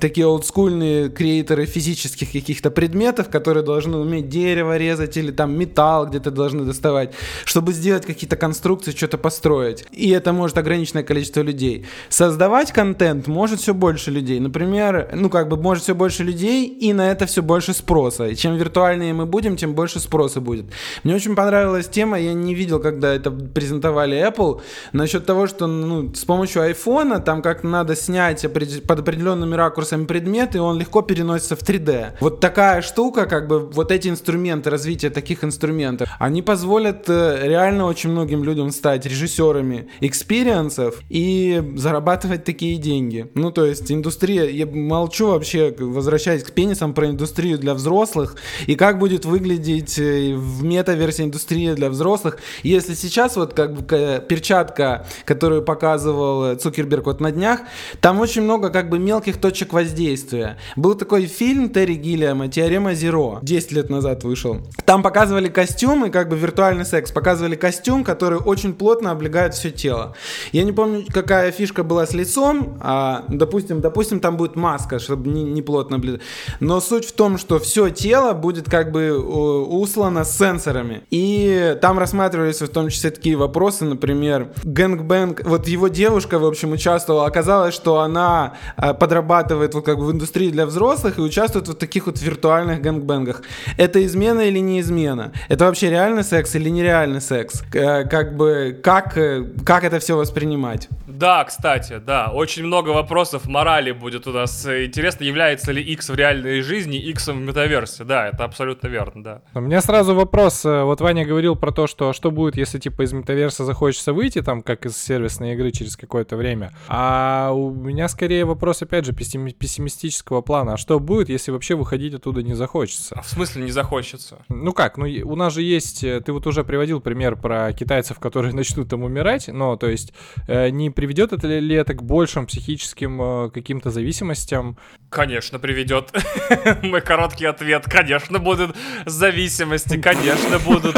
такие олдскульные creator ы физических каких-то предметов, которые должны уметь дерево резать или там металл где-то должны доставать, чтобы сделать какие-то конструкции, что-то построить. И это может ограниченное количество людей. Создавать контент контент может все больше людей. Например, ну как бы может все больше людей, и на это все больше спроса. И чем виртуальнее мы будем, тем больше спроса будет. Мне очень понравилась тема, я не видел, когда это презентовали Apple, насчет того, что ну, с помощью айфона там как надо снять под определенными ракурсами предмет, и он легко переносится в 3D. Вот такая штука, как бы вот эти инструменты, развитие таких инструментов, они позволят э, реально очень многим людям стать режиссерами experience ов и зарабатывать такие деньги. Ну, то есть индустрия, я молчу вообще, возвращаясь к пенисам, про индустрию для взрослых и как будет выглядеть э, в метаверсии индустрия для взрослых. Если сейчас вот как бы перчатка, которую показывал Цукерберг вот на днях, там очень много как бы мелких точек воздействия. Был такой фильм Терри Гиллиама «Теорема Зеро», 10 лет назад вышел. Там показывали костюмы, как бы виртуальный секс, показывали костюм, который очень плотно облегает все тело. Я не помню, какая фишка была с лицом, а, допустим, допустим, там будет маска, чтобы не, не плотно облегать. Но суть в том, что все тело будет как бы устлано сенсорами. И там рассматривались в том числе такие вопросы, например, gangbang, вот его девушка, в общем, участвовала, оказалось, что она а, подрабатывает вот как бы в индустрии для взрослых и участвует в таких вот виртуальных gangbang ах. Это измена или не измена? Это вообще реальный секс или нереальный секс? Как бы, как, как это все воспринимать? Да, кстати, да, очень много вопросов морали будет у нас. Интересно, является ли X в реальной жизни X в метаверсе? Да, это абсолютно верно, да. У меня сразу вопрос. Вот Ваня говорил про то, что что будет, если типа из метаверса захочется выйти, там, как из сервисной игры через какое-то время. А у меня скорее вопрос, опять же, пессимистического плана. А что будет, если вообще выходить оттуда не захочется? А в смысле не захочется? Ну как, ну у нас же есть, э, ты вот уже приводил пример про китайцев, которые начнут там умирать, но то есть э, не приведет это ли это к большим психическим э, каким-то зависимостям? Конечно, приведет. Мой короткий ответ, конечно, будут зависимости, конечно, будут.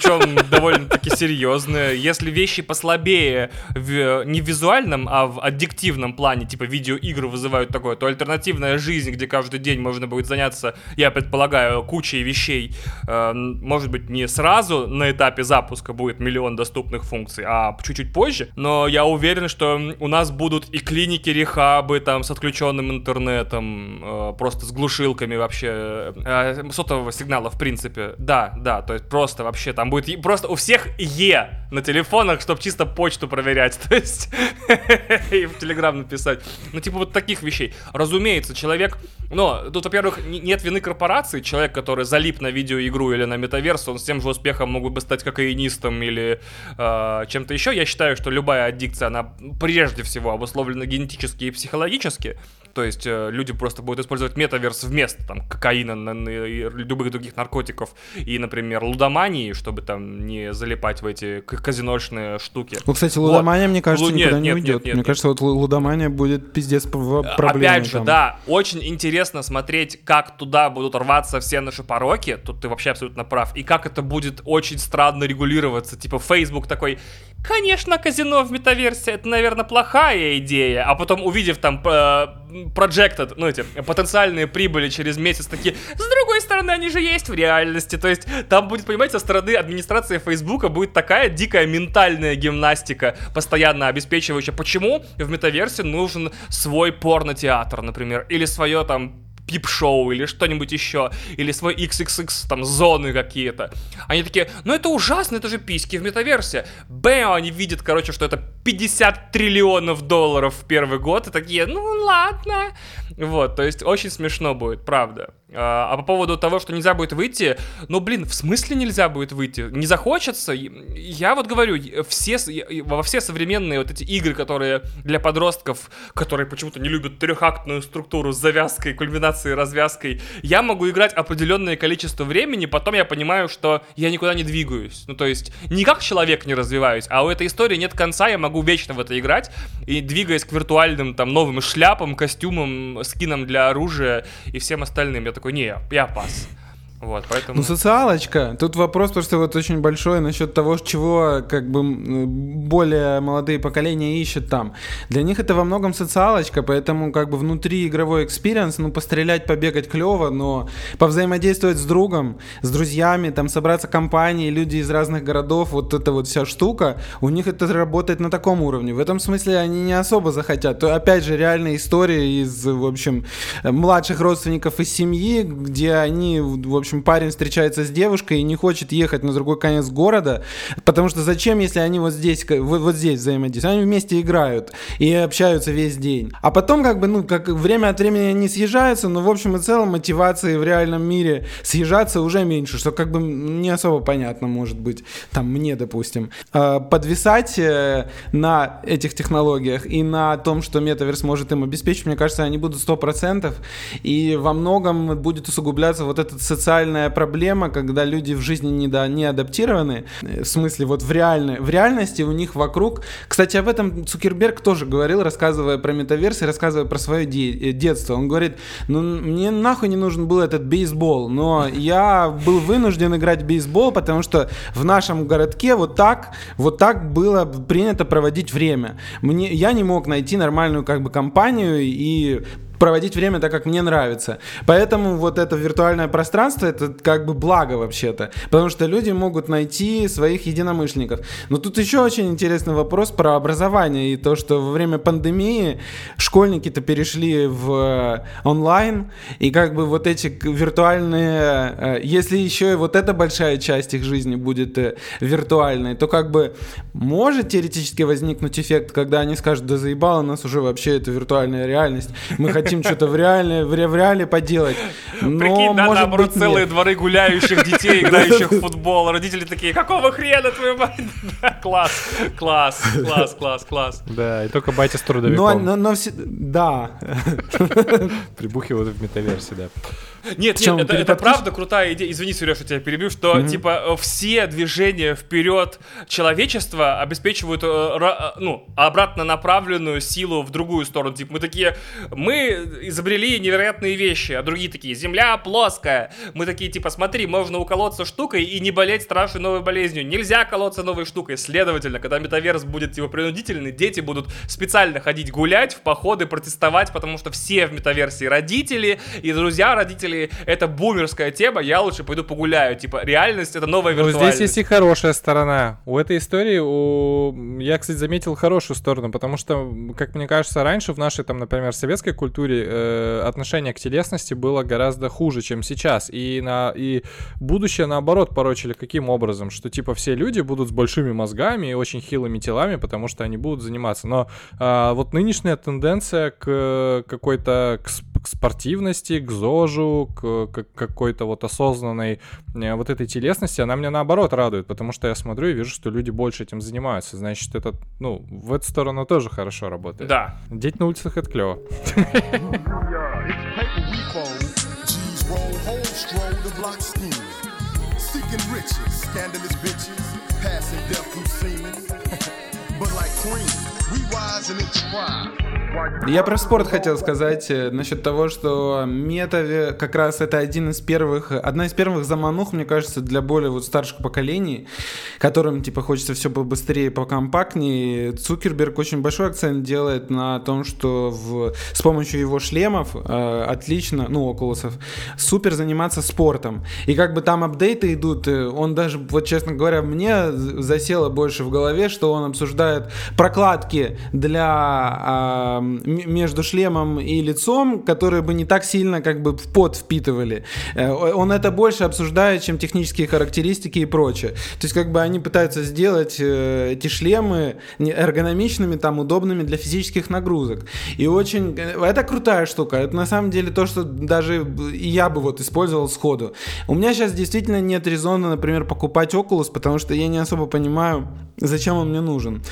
Причем довольно-таки серьезные. Если вещи послабее в, не в визуальном, а в аддиктивном плане, типа видеоигры вызывают такое, то альтернативная жизнь, где каждый день можно будет заняться, я предполагаю, кучей вещей, э, может быть, не сразу на этапе запуска будет миллион доступных функций, а чуть-чуть позже. Но я уверен, что у нас будут и клиники, рехабы там с отключенным интернетом, э, просто с глушилками вообще, э, сотового сигнала в принципе. Да, да, то есть просто вообще там будет просто у всех Е на телефонах, чтобы чисто почту проверять, то есть и в Телеграм написать. Ну типа вот таких вещей. Разумеется, человек, но тут, во-первых, нет вины корпорации, человек, который залип на видеоигру или на метаверс, он с тем же успехом мог бы стать кокаинистом или э, чем-то еще. Я считаю, что любая аддикция, она прежде всего обусловлена генетически и психологически. То есть э, люди просто будут использовать метаверс вместо там кокаина любых других наркотиков и, например, лудомании, чтобы там не залипать в эти казиношные штуки. Ну, кстати, лудомания, вот. мне кажется, Лу- никуда нет, не нет, уйдет. Нет, нет, мне нет. кажется, вот лудомания будет пиздец проблемой. Опять же, там. да, очень интересно смотреть, как туда будут рваться все наши пороки. Тут ты вообще абсолютно прав. И как это будет очень странно регулироваться. Типа Facebook такой, конечно, казино в метаверсе, это, наверное, плохая идея. А потом, увидев там э, projected, ну эти потенциальные прибыли через месяц, такие, с другой стороны, они же есть в реальности. То есть там будет, понимаете, со стороны администрации Фейсбука будет такая дикая ментальная гимнастика, постоянно обеспечивающая, почему в метаверсе нужен свой порно-театр, например, или свое там пип-шоу или что-нибудь еще, или свой XXX, там, зоны какие-то. Они такие, ну это ужасно, это же письки в метаверсе. Бэм, они видят, короче, что это 50 триллионов долларов в первый год, и такие, ну ладно. Вот, то есть очень смешно будет, правда. А, а по поводу того, что нельзя будет выйти, ну, блин, в смысле нельзя будет выйти? Не захочется? Я вот говорю, все, во все современные вот эти игры, которые для подростков, которые почему-то не любят трехактную структуру с завязкой, кульминацией, развязкой, я могу играть определенное количество времени, потом я понимаю, что я никуда не двигаюсь. Ну, то есть, не как человек не развиваюсь, а у этой истории нет конца, я могу вечно в это играть, и двигаясь к виртуальным там новым шляпам, костюмам, скинам для оружия и всем остальным. Я такой, не, я пас. Вот, поэтому... Ну, социалочка. Тут вопрос просто вот очень большой насчет того, чего как бы более молодые поколения ищут там. Для них это во многом социалочка, поэтому как бы внутриигровой experience, ну, пострелять, побегать клево, но повзаимодействовать с другом, с друзьями, там, собраться компанией, люди из разных городов, вот эта вот вся штука, у них это работает на таком уровне. В этом смысле они не особо захотят. То, опять же, реальная история из, в общем, младших родственников из семьи, где они, в общем, общем, парень встречается с девушкой и не хочет ехать на другой конец города, потому что зачем, если они вот здесь, вот, здесь взаимодействуют? Они вместе играют и общаются весь день. А потом, как бы, ну, как время от времени они съезжаются, но в общем и целом мотивации в реальном мире съезжаться уже меньше, что как бы не особо понятно, может быть, там мне, допустим. А, подвисать э, на этих технологиях и на том, что метаверс может им обеспечить, мне кажется, они будут 100%, и во многом будет усугубляться вот этот социальный социальная проблема, когда люди в жизни не, да, не адаптированы, в смысле вот в, реальной, в реальности у них вокруг... Кстати, об этом Цукерберг тоже говорил, рассказывая про метаверс рассказывая про свое де- э, детство. Он говорит, ну мне нахуй не нужен был этот бейсбол, но я был вынужден играть в бейсбол, потому что в нашем городке вот так, вот так было принято проводить время. Мне, я не мог найти нормальную как бы компанию и проводить время так, как мне нравится. Поэтому вот это виртуальное пространство, это как бы благо вообще-то, потому что люди могут найти своих единомышленников. Но тут еще очень интересный вопрос про образование и то, что во время пандемии школьники-то перешли в э, онлайн, и как бы вот эти виртуальные, э, если еще и вот эта большая часть их жизни будет э, виртуальной, то как бы может теоретически возникнуть эффект, когда они скажут, да заебало нас уже вообще эта виртуальная реальность, мы хотим хотим что-то в реале, в, ре, в реале поделать. Но, Прикинь, да, может наоборот, быть, целые нет. дворы гуляющих детей, играющих в футбол. Родители такие, какого хрена твою мать? Класс, класс, класс, класс, класс. Да, и только батя с трудовиком. Но, но, но все... Да. Прибухивают в метаверсе, да. Нет, нет, это, это правда крутая идея. Извини, Сереж, я тебя перебью, что mm-hmm. типа все движения вперед человечества обеспечивают э, ну обратно направленную силу в другую сторону. Типа мы такие, мы изобрели невероятные вещи, а другие такие, Земля плоская. Мы такие типа, смотри, можно уколоться штукой и не болеть страшной новой болезнью. Нельзя колоться новой штукой. Следовательно, когда метаверс будет типа принудительный, дети будут специально ходить гулять в походы, протестовать, потому что все в метаверсии родители и друзья родителей это бумерская тема, я лучше пойду погуляю. Типа, реальность — это новая виртуальность. Но здесь есть и хорошая сторона. У этой истории, у... я, кстати, заметил хорошую сторону, потому что, как мне кажется, раньше в нашей, там, например, советской культуре э, отношение к телесности было гораздо хуже, чем сейчас. И, на... и будущее, наоборот, порочили каким образом? Что, типа, все люди будут с большими мозгами и очень хилыми телами, потому что они будут заниматься. Но э, вот нынешняя тенденция к какой-то к к спортивности, к ЗОЖу, к, к какой-то вот осознанной э, вот этой телесности, она меня наоборот радует, потому что я смотрю и вижу, что люди больше этим занимаются. Значит, это, ну, в эту сторону тоже хорошо работает. Да. Деть на улицах это клево. But like cream, we rise and it's prime. Я про спорт хотел сказать э, насчет того, что мета как раз это один из первых, одна из первых заманух, мне кажется, для более вот старших поколений, которым типа хочется все побыстрее, покомпактнее. Цукерберг очень большой акцент делает на том, что в, с помощью его шлемов э, отлично, ну, окулусов, супер заниматься спортом. И как бы там апдейты идут, э, он даже, вот честно говоря, мне засело больше в голове, что он обсуждает прокладки для э, между шлемом и лицом, которые бы не так сильно как бы в пот впитывали. Э, он это больше обсуждает, чем технические характеристики и прочее. То есть как бы они пытаются сделать э, эти шлемы эргономичными, там, удобными для физических нагрузок. И очень... Э, это крутая штука. Это на самом деле то, что даже я бы вот использовал сходу. У меня сейчас действительно нет резона, например, покупать Oculus, потому что я не особо понимаю, зачем он мне нужен.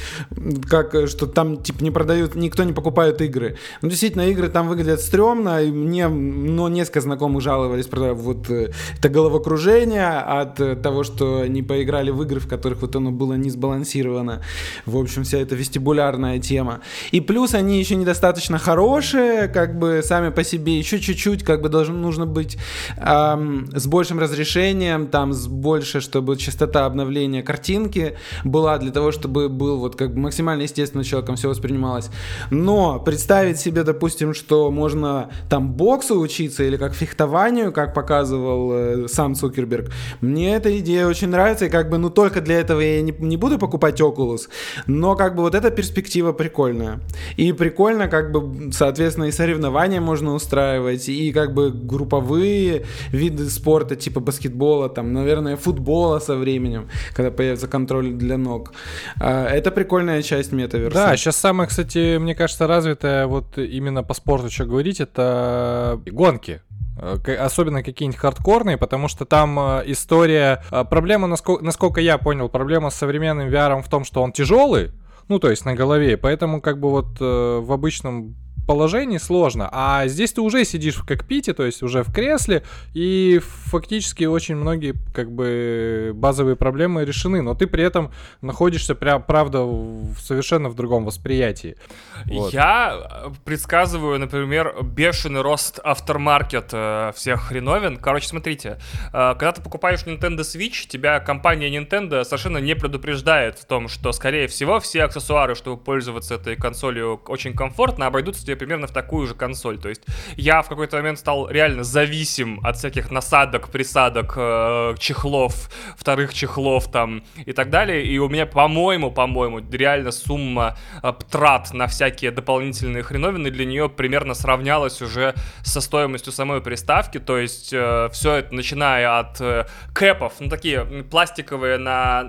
Как, что там, типа, не продают, никто не покупает бывают игры. Ну, действительно, игры там выглядят стрёмно, и мне, но несколько знакомых жаловались про вот э, это головокружение от э, того, что они поиграли в игры, в которых вот оно было не сбалансировано. В общем, вся эта вестибулярная тема. И плюс они еще недостаточно хорошие, как бы сами по себе, еще чуть-чуть, как бы должно нужно быть эм, с большим разрешением, там с больше, чтобы частота обновления картинки была для того, чтобы был вот как бы максимально естественно человеком все воспринималось. Но представить себе, допустим, что можно там боксу учиться или как фехтованию, как показывал э, сам Цукерберг, мне эта идея очень нравится, и как бы, ну только для этого я не, не буду покупать Oculus, но как бы вот эта перспектива прикольная. И прикольно, как бы, соответственно, и соревнования можно устраивать, и как бы групповые виды спорта, типа баскетбола, там, наверное, футбола со временем, когда появится контроль для ног. А, это прикольная часть метаверса. Да, сейчас самое, кстати, мне кажется, развитое вот именно по спорту, что говорить, это гонки. Особенно какие-нибудь хардкорные, потому что там э, история... Э, проблема, насколько, насколько я понял, проблема с современным VR в том, что он тяжелый, ну, то есть на голове, поэтому как бы вот э, в обычном положении сложно, а здесь ты уже сидишь в кокпите, то есть уже в кресле, и фактически очень многие как бы базовые проблемы решены, но ты при этом находишься, прям, правда, в, совершенно в другом восприятии. Вот. Я предсказываю, например, бешеный рост автормаркет э, всех хреновин. Короче, смотрите, э, когда ты покупаешь Nintendo Switch, тебя компания Nintendo совершенно не предупреждает в том, что, скорее всего, все аксессуары, чтобы пользоваться этой консолью очень комфортно, обойдутся тебе примерно в такую же консоль. То есть я в какой-то момент стал реально зависим от всяких насадок, присадок, э, чехлов, вторых чехлов там и так далее. И у меня, по-моему, по-моему, реально сумма э, трат на всякие дополнительные хреновины для нее примерно сравнялась уже со стоимостью самой приставки. То есть э, все это, начиная от э, кэпов, ну такие пластиковые на,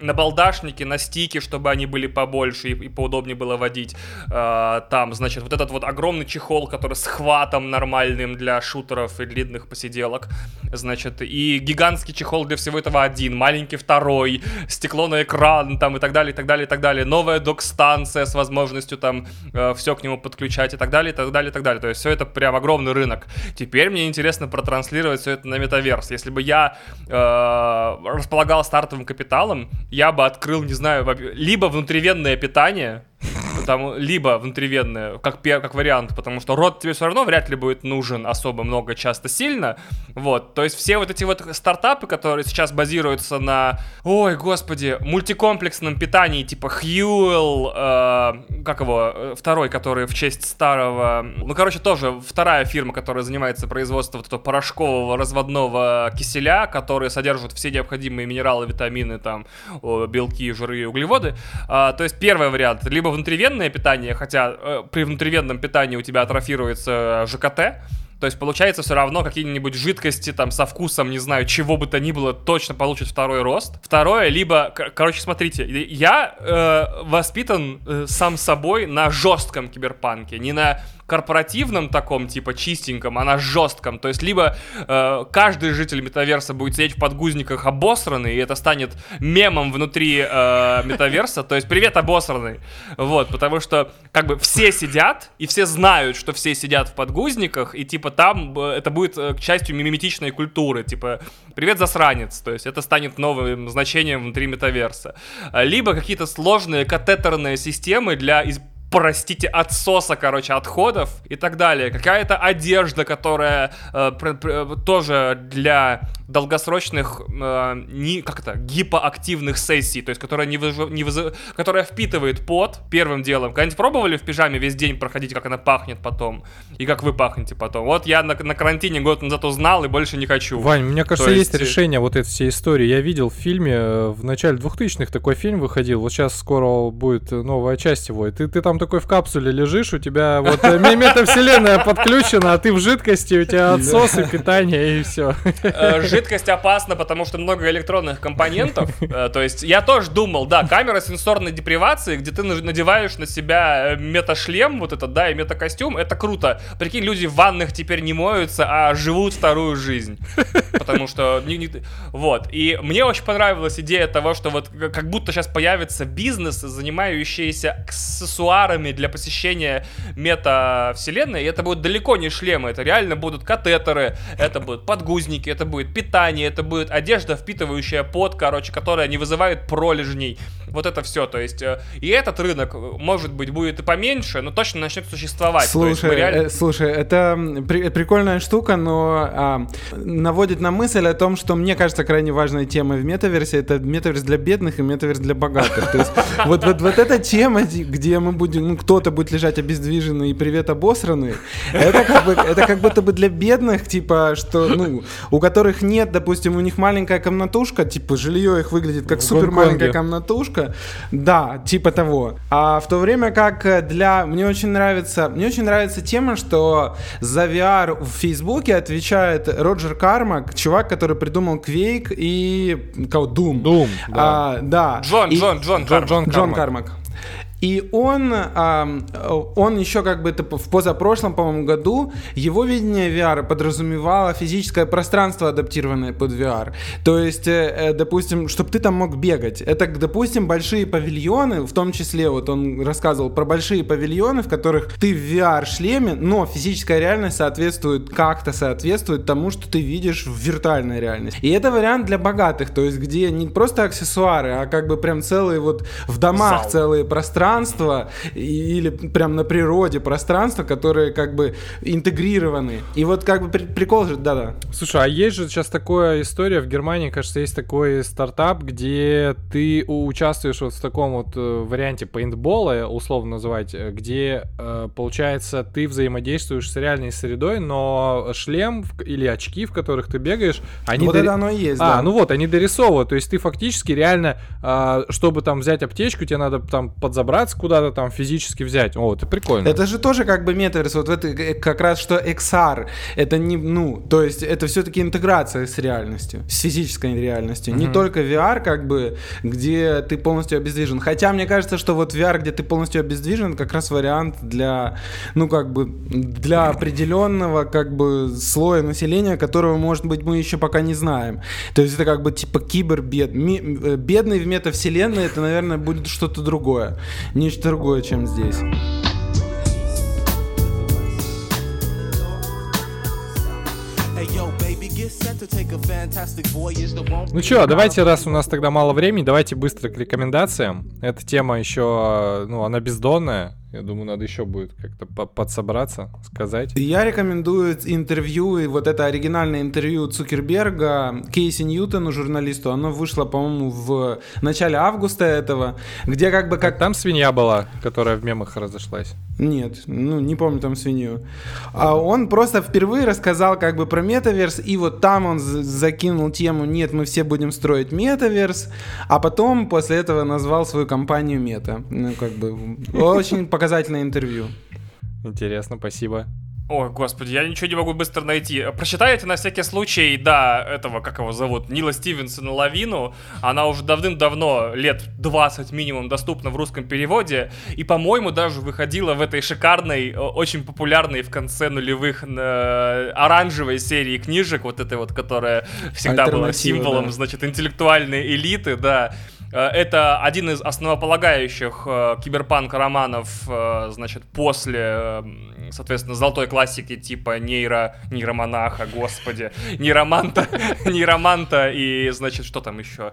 на балдашники, на стики, чтобы они были побольше и, и поудобнее было водить. Э, там, значит, вот это этот вот огромный чехол, который с хватом нормальным для шутеров и длинных посиделок, значит, и гигантский чехол для всего этого один, маленький второй, стекло на экран, там, и так далее, и так далее, и так далее, новая док-станция с возможностью там э, все к нему подключать, и так далее, и так далее, и так далее, то есть все это прям огромный рынок. Теперь мне интересно протранслировать все это на метаверс. Если бы я э, располагал стартовым капиталом, я бы открыл, не знаю, либо внутривенное питание, Потому, либо внутривенная, как, как вариант, потому что рот тебе все равно вряд ли будет нужен особо много, часто, сильно. Вот, то есть все вот эти вот стартапы, которые сейчас базируются на, ой, господи, мультикомплексном питании, типа Хьюэлл, э, как его, э, второй, который в честь старого, ну, короче, тоже вторая фирма, которая занимается производством вот этого порошкового разводного киселя, который содержит все необходимые минералы, витамины, там, белки, жиры и углеводы. А, то есть первый вариант, либо внутривенное питание, хотя э, при внутривенном питании у тебя атрофируется ЖКТ, то есть получается все равно какие-нибудь жидкости там со вкусом, не знаю, чего бы то ни было, точно получит второй рост. Второе, либо, короче, смотрите, я э, воспитан э, сам собой на жестком киберпанке, не на корпоративном таком, типа чистеньком, а на жестком. То есть либо э, каждый житель метаверса будет сидеть в подгузниках обосранный, и это станет мемом внутри э, метаверса. То есть привет, обосранный. Вот, потому что как бы все сидят, и все знают, что все сидят в подгузниках, и типа там э, это будет э, частью миметичной культуры. Типа привет, засранец. То есть это станет новым значением внутри метаверса. Либо какие-то сложные катетерные системы для простите, отсоса, короче, отходов и так далее. Какая-то одежда, которая э, пр- пр- тоже для долгосрочных, э, не, как это, гипоактивных сессий, то есть которая, не вызов, не вызов, которая впитывает пот первым делом. Когда-нибудь пробовали в пижаме весь день проходить, как она пахнет потом, и как вы пахнете потом? Вот я на, на карантине год назад узнал и больше не хочу. Вань, мне кажется, то есть... есть решение вот этой всей истории. Я видел в фильме, э, в начале 2000-х такой фильм выходил, вот сейчас скоро будет новая часть его, и ты, ты там такой в капсуле лежишь, у тебя вот э, метавселенная подключена, а ты в жидкости, у тебя отсосы, питание и все. Э, жидкость опасна, потому что много электронных компонентов. Э, то есть я тоже думал, да, камера сенсорной депривации, где ты надеваешь на себя меташлем, вот этот, да, и метакостюм, это круто. Прикинь, люди в ваннах теперь не моются, а живут вторую жизнь. Потому что... Вот. И мне очень понравилась идея того, что вот как будто сейчас появится бизнес, занимающийся аксессуарами аксессуарами для посещения мета-вселенной, и это будут далеко не шлемы, это реально будут катетеры, это будут подгузники, это будет питание, это будет одежда, впитывающая пот, короче, которая не вызывает пролежней. Вот это все, то есть, э, и этот рынок, может быть, будет и поменьше, но точно начнет существовать. Слушай, реально... э, слушай, это при, прикольная штука, но а, наводит на мысль о том, что мне кажется крайне важной темой в метаверсе это метаверс для бедных и метаверс для богатых. То есть вот, вот, вот эта тема, где мы будем, ну, кто-то будет лежать обездвиженный и привет обосранный, это как, бы, это как будто бы для бедных, типа, что, ну, у которых нет, допустим, у них маленькая комнатушка, типа, жилье их выглядит как супер маленькая комнатушка, да, типа того. А в то время как для, мне очень нравится, мне очень нравится тема, что за VR в Фейсбуке отвечает Роджер Кармак, чувак, который придумал Quake и кого Doom. Doom, да. А, да. Джон, и... Джон, Джон, Джон, Джон, Джон Кармак. И он, он еще как бы это в позапрошлом, по-моему, году, его видение VR подразумевало физическое пространство, адаптированное под VR. То есть, э, э, допустим, чтобы ты там мог бегать. Это, допустим, большие павильоны, в том числе, вот он рассказывал про большие павильоны, в которых ты в VR-шлеме, но физическая реальность соответствует, как-то соответствует тому, что ты видишь в виртуальной реальности. И это вариант для богатых, то есть, где не просто аксессуары, а как бы прям целые вот в домах Зал. целые пространства, пространства или прям на природе пространства, которые как бы интегрированы. И вот как бы прикол же, да-да. Слушай, а есть же сейчас такая история в Германии, кажется, есть такой стартап, где ты участвуешь вот в таком вот э, варианте пейнтбола, условно называть, э, где, э, получается, ты взаимодействуешь с реальной средой, но шлем или очки, в которых ты бегаешь, они... Вот дор... это оно и есть, А, да. ну вот, они дорисовывают, то есть ты фактически реально, чтобы там взять аптечку, тебе надо там подзабрать добраться куда-то там физически взять. О, это прикольно. Это же тоже как бы метаверс. Вот это э, как раз что XR. Это не, ну, то есть это все-таки интеграция с реальностью, с физической реальностью. Mm-hmm. Не только VR, как бы, где ты полностью обездвижен. Хотя мне кажется, что вот VR, где ты полностью обездвижен, как раз вариант для, ну, как бы, для определенного, как бы, слоя населения, которого, может быть, мы еще пока не знаем. То есть это как бы типа кибербед. Э, бедный в метавселенной, это, наверное, будет что-то другое нечто другое, чем здесь. Ну что, давайте, раз у нас тогда мало времени, давайте быстро к рекомендациям. Эта тема еще, ну, она бездонная. Я думаю, надо еще будет как-то подсобраться, сказать. Я рекомендую интервью, и вот это оригинальное интервью Цукерберга Кейси Ньютону, журналисту. Оно вышло, по-моему, в начале августа этого, где как бы как... Там свинья была, которая в мемах разошлась. Нет, ну не помню там свинью. А он просто впервые рассказал как бы про метаверс, и вот там он закинул тему «Нет, мы все будем строить метаверс», а потом после этого назвал свою компанию Мета. Ну как бы очень показательное интервью. Интересно, спасибо. Ой, господи, я ничего не могу быстро найти. Прочитайте на всякий случай, да, этого, как его зовут, Нила Стивенсона «Лавину». Она уже давным-давно, лет 20 минимум, доступна в русском переводе. И, по-моему, даже выходила в этой шикарной, очень популярной в конце нулевых э, оранжевой серии книжек, вот этой вот, которая всегда была символом, да. значит, интеллектуальной элиты, да. Э, это один из основополагающих э, киберпанк-романов, э, значит, после, соответственно, золотой классики типа нейро, нейромонаха, господи, нейроманта, нейроманта и, значит, что там еще,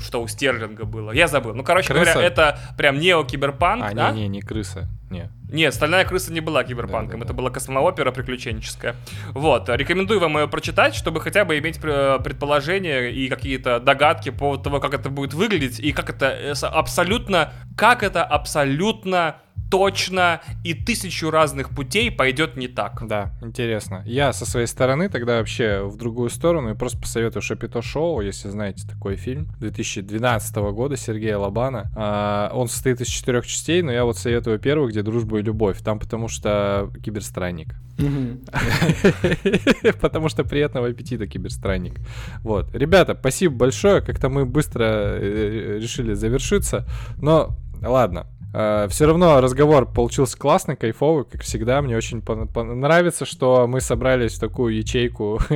что у Стерлинга было, я забыл. Ну, короче крыса? говоря, это прям нео-киберпанк, а, да? не, не, не крыса, не. Нет, «Стальная крыса» не была киберпанком, да, да, это была космоопера приключенческая. Вот, рекомендую вам ее прочитать, чтобы хотя бы иметь предположения и какие-то догадки по того, как это будет выглядеть и как это э, абсолютно, как это абсолютно точно и тысячу разных путей пойдет не так. Да, интересно. Я со своей стороны тогда вообще в другую сторону и просто посоветую Шапито Шоу, если знаете такой фильм 2012 года Сергея Лобана. А, он состоит из четырех частей, но я вот советую первую, где дружба и любовь. Там потому что киберстранник. Потому что приятного аппетита, киберстранник. Вот. Ребята, спасибо большое. Как-то мы быстро э, решили завершиться. Но ладно, Uh, все равно разговор получился классный, кайфовый, как всегда. Мне очень нравится, что мы собрались в такую ячейку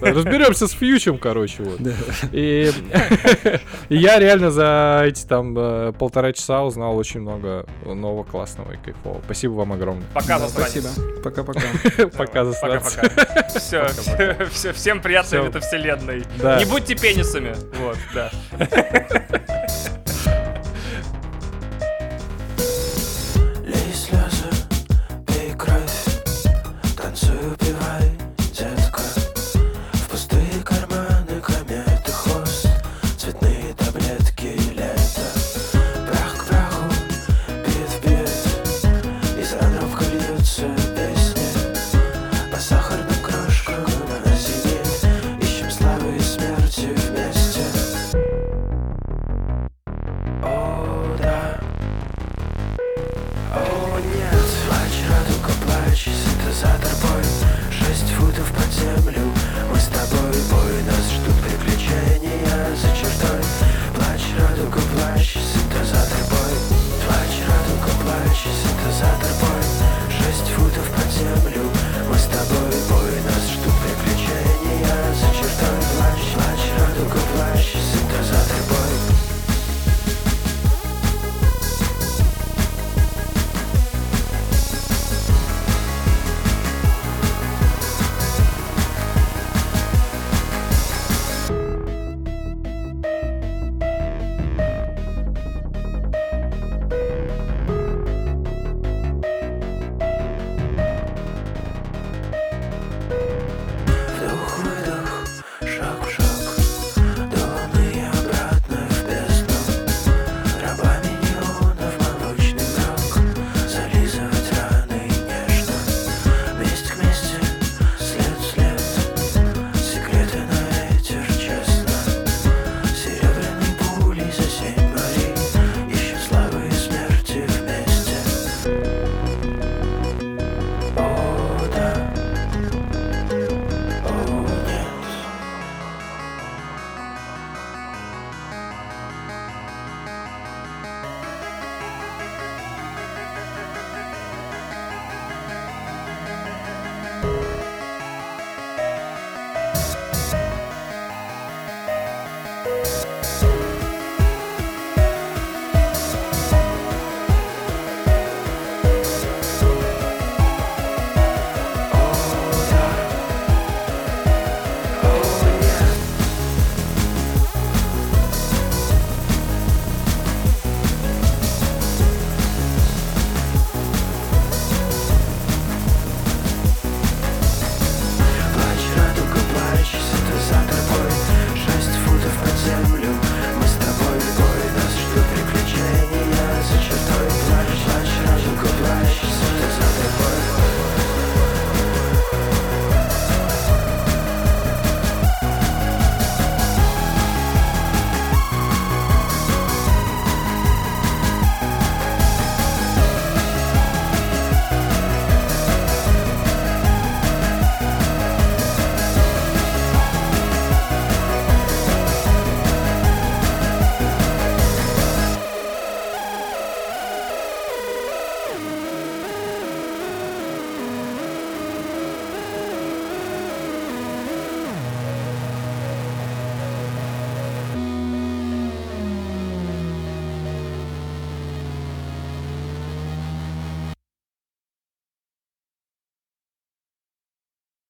Разберемся с фьючем, короче, вот. И я реально за эти там э, полтора часа узнал очень много нового классного и кайфового. Спасибо вам огромное. Пока. Спасибо. Пока-пока. Пока, засранцы. Все, все, всем приятной метавселенной. Не будьте пенисами. Вот, да. issues.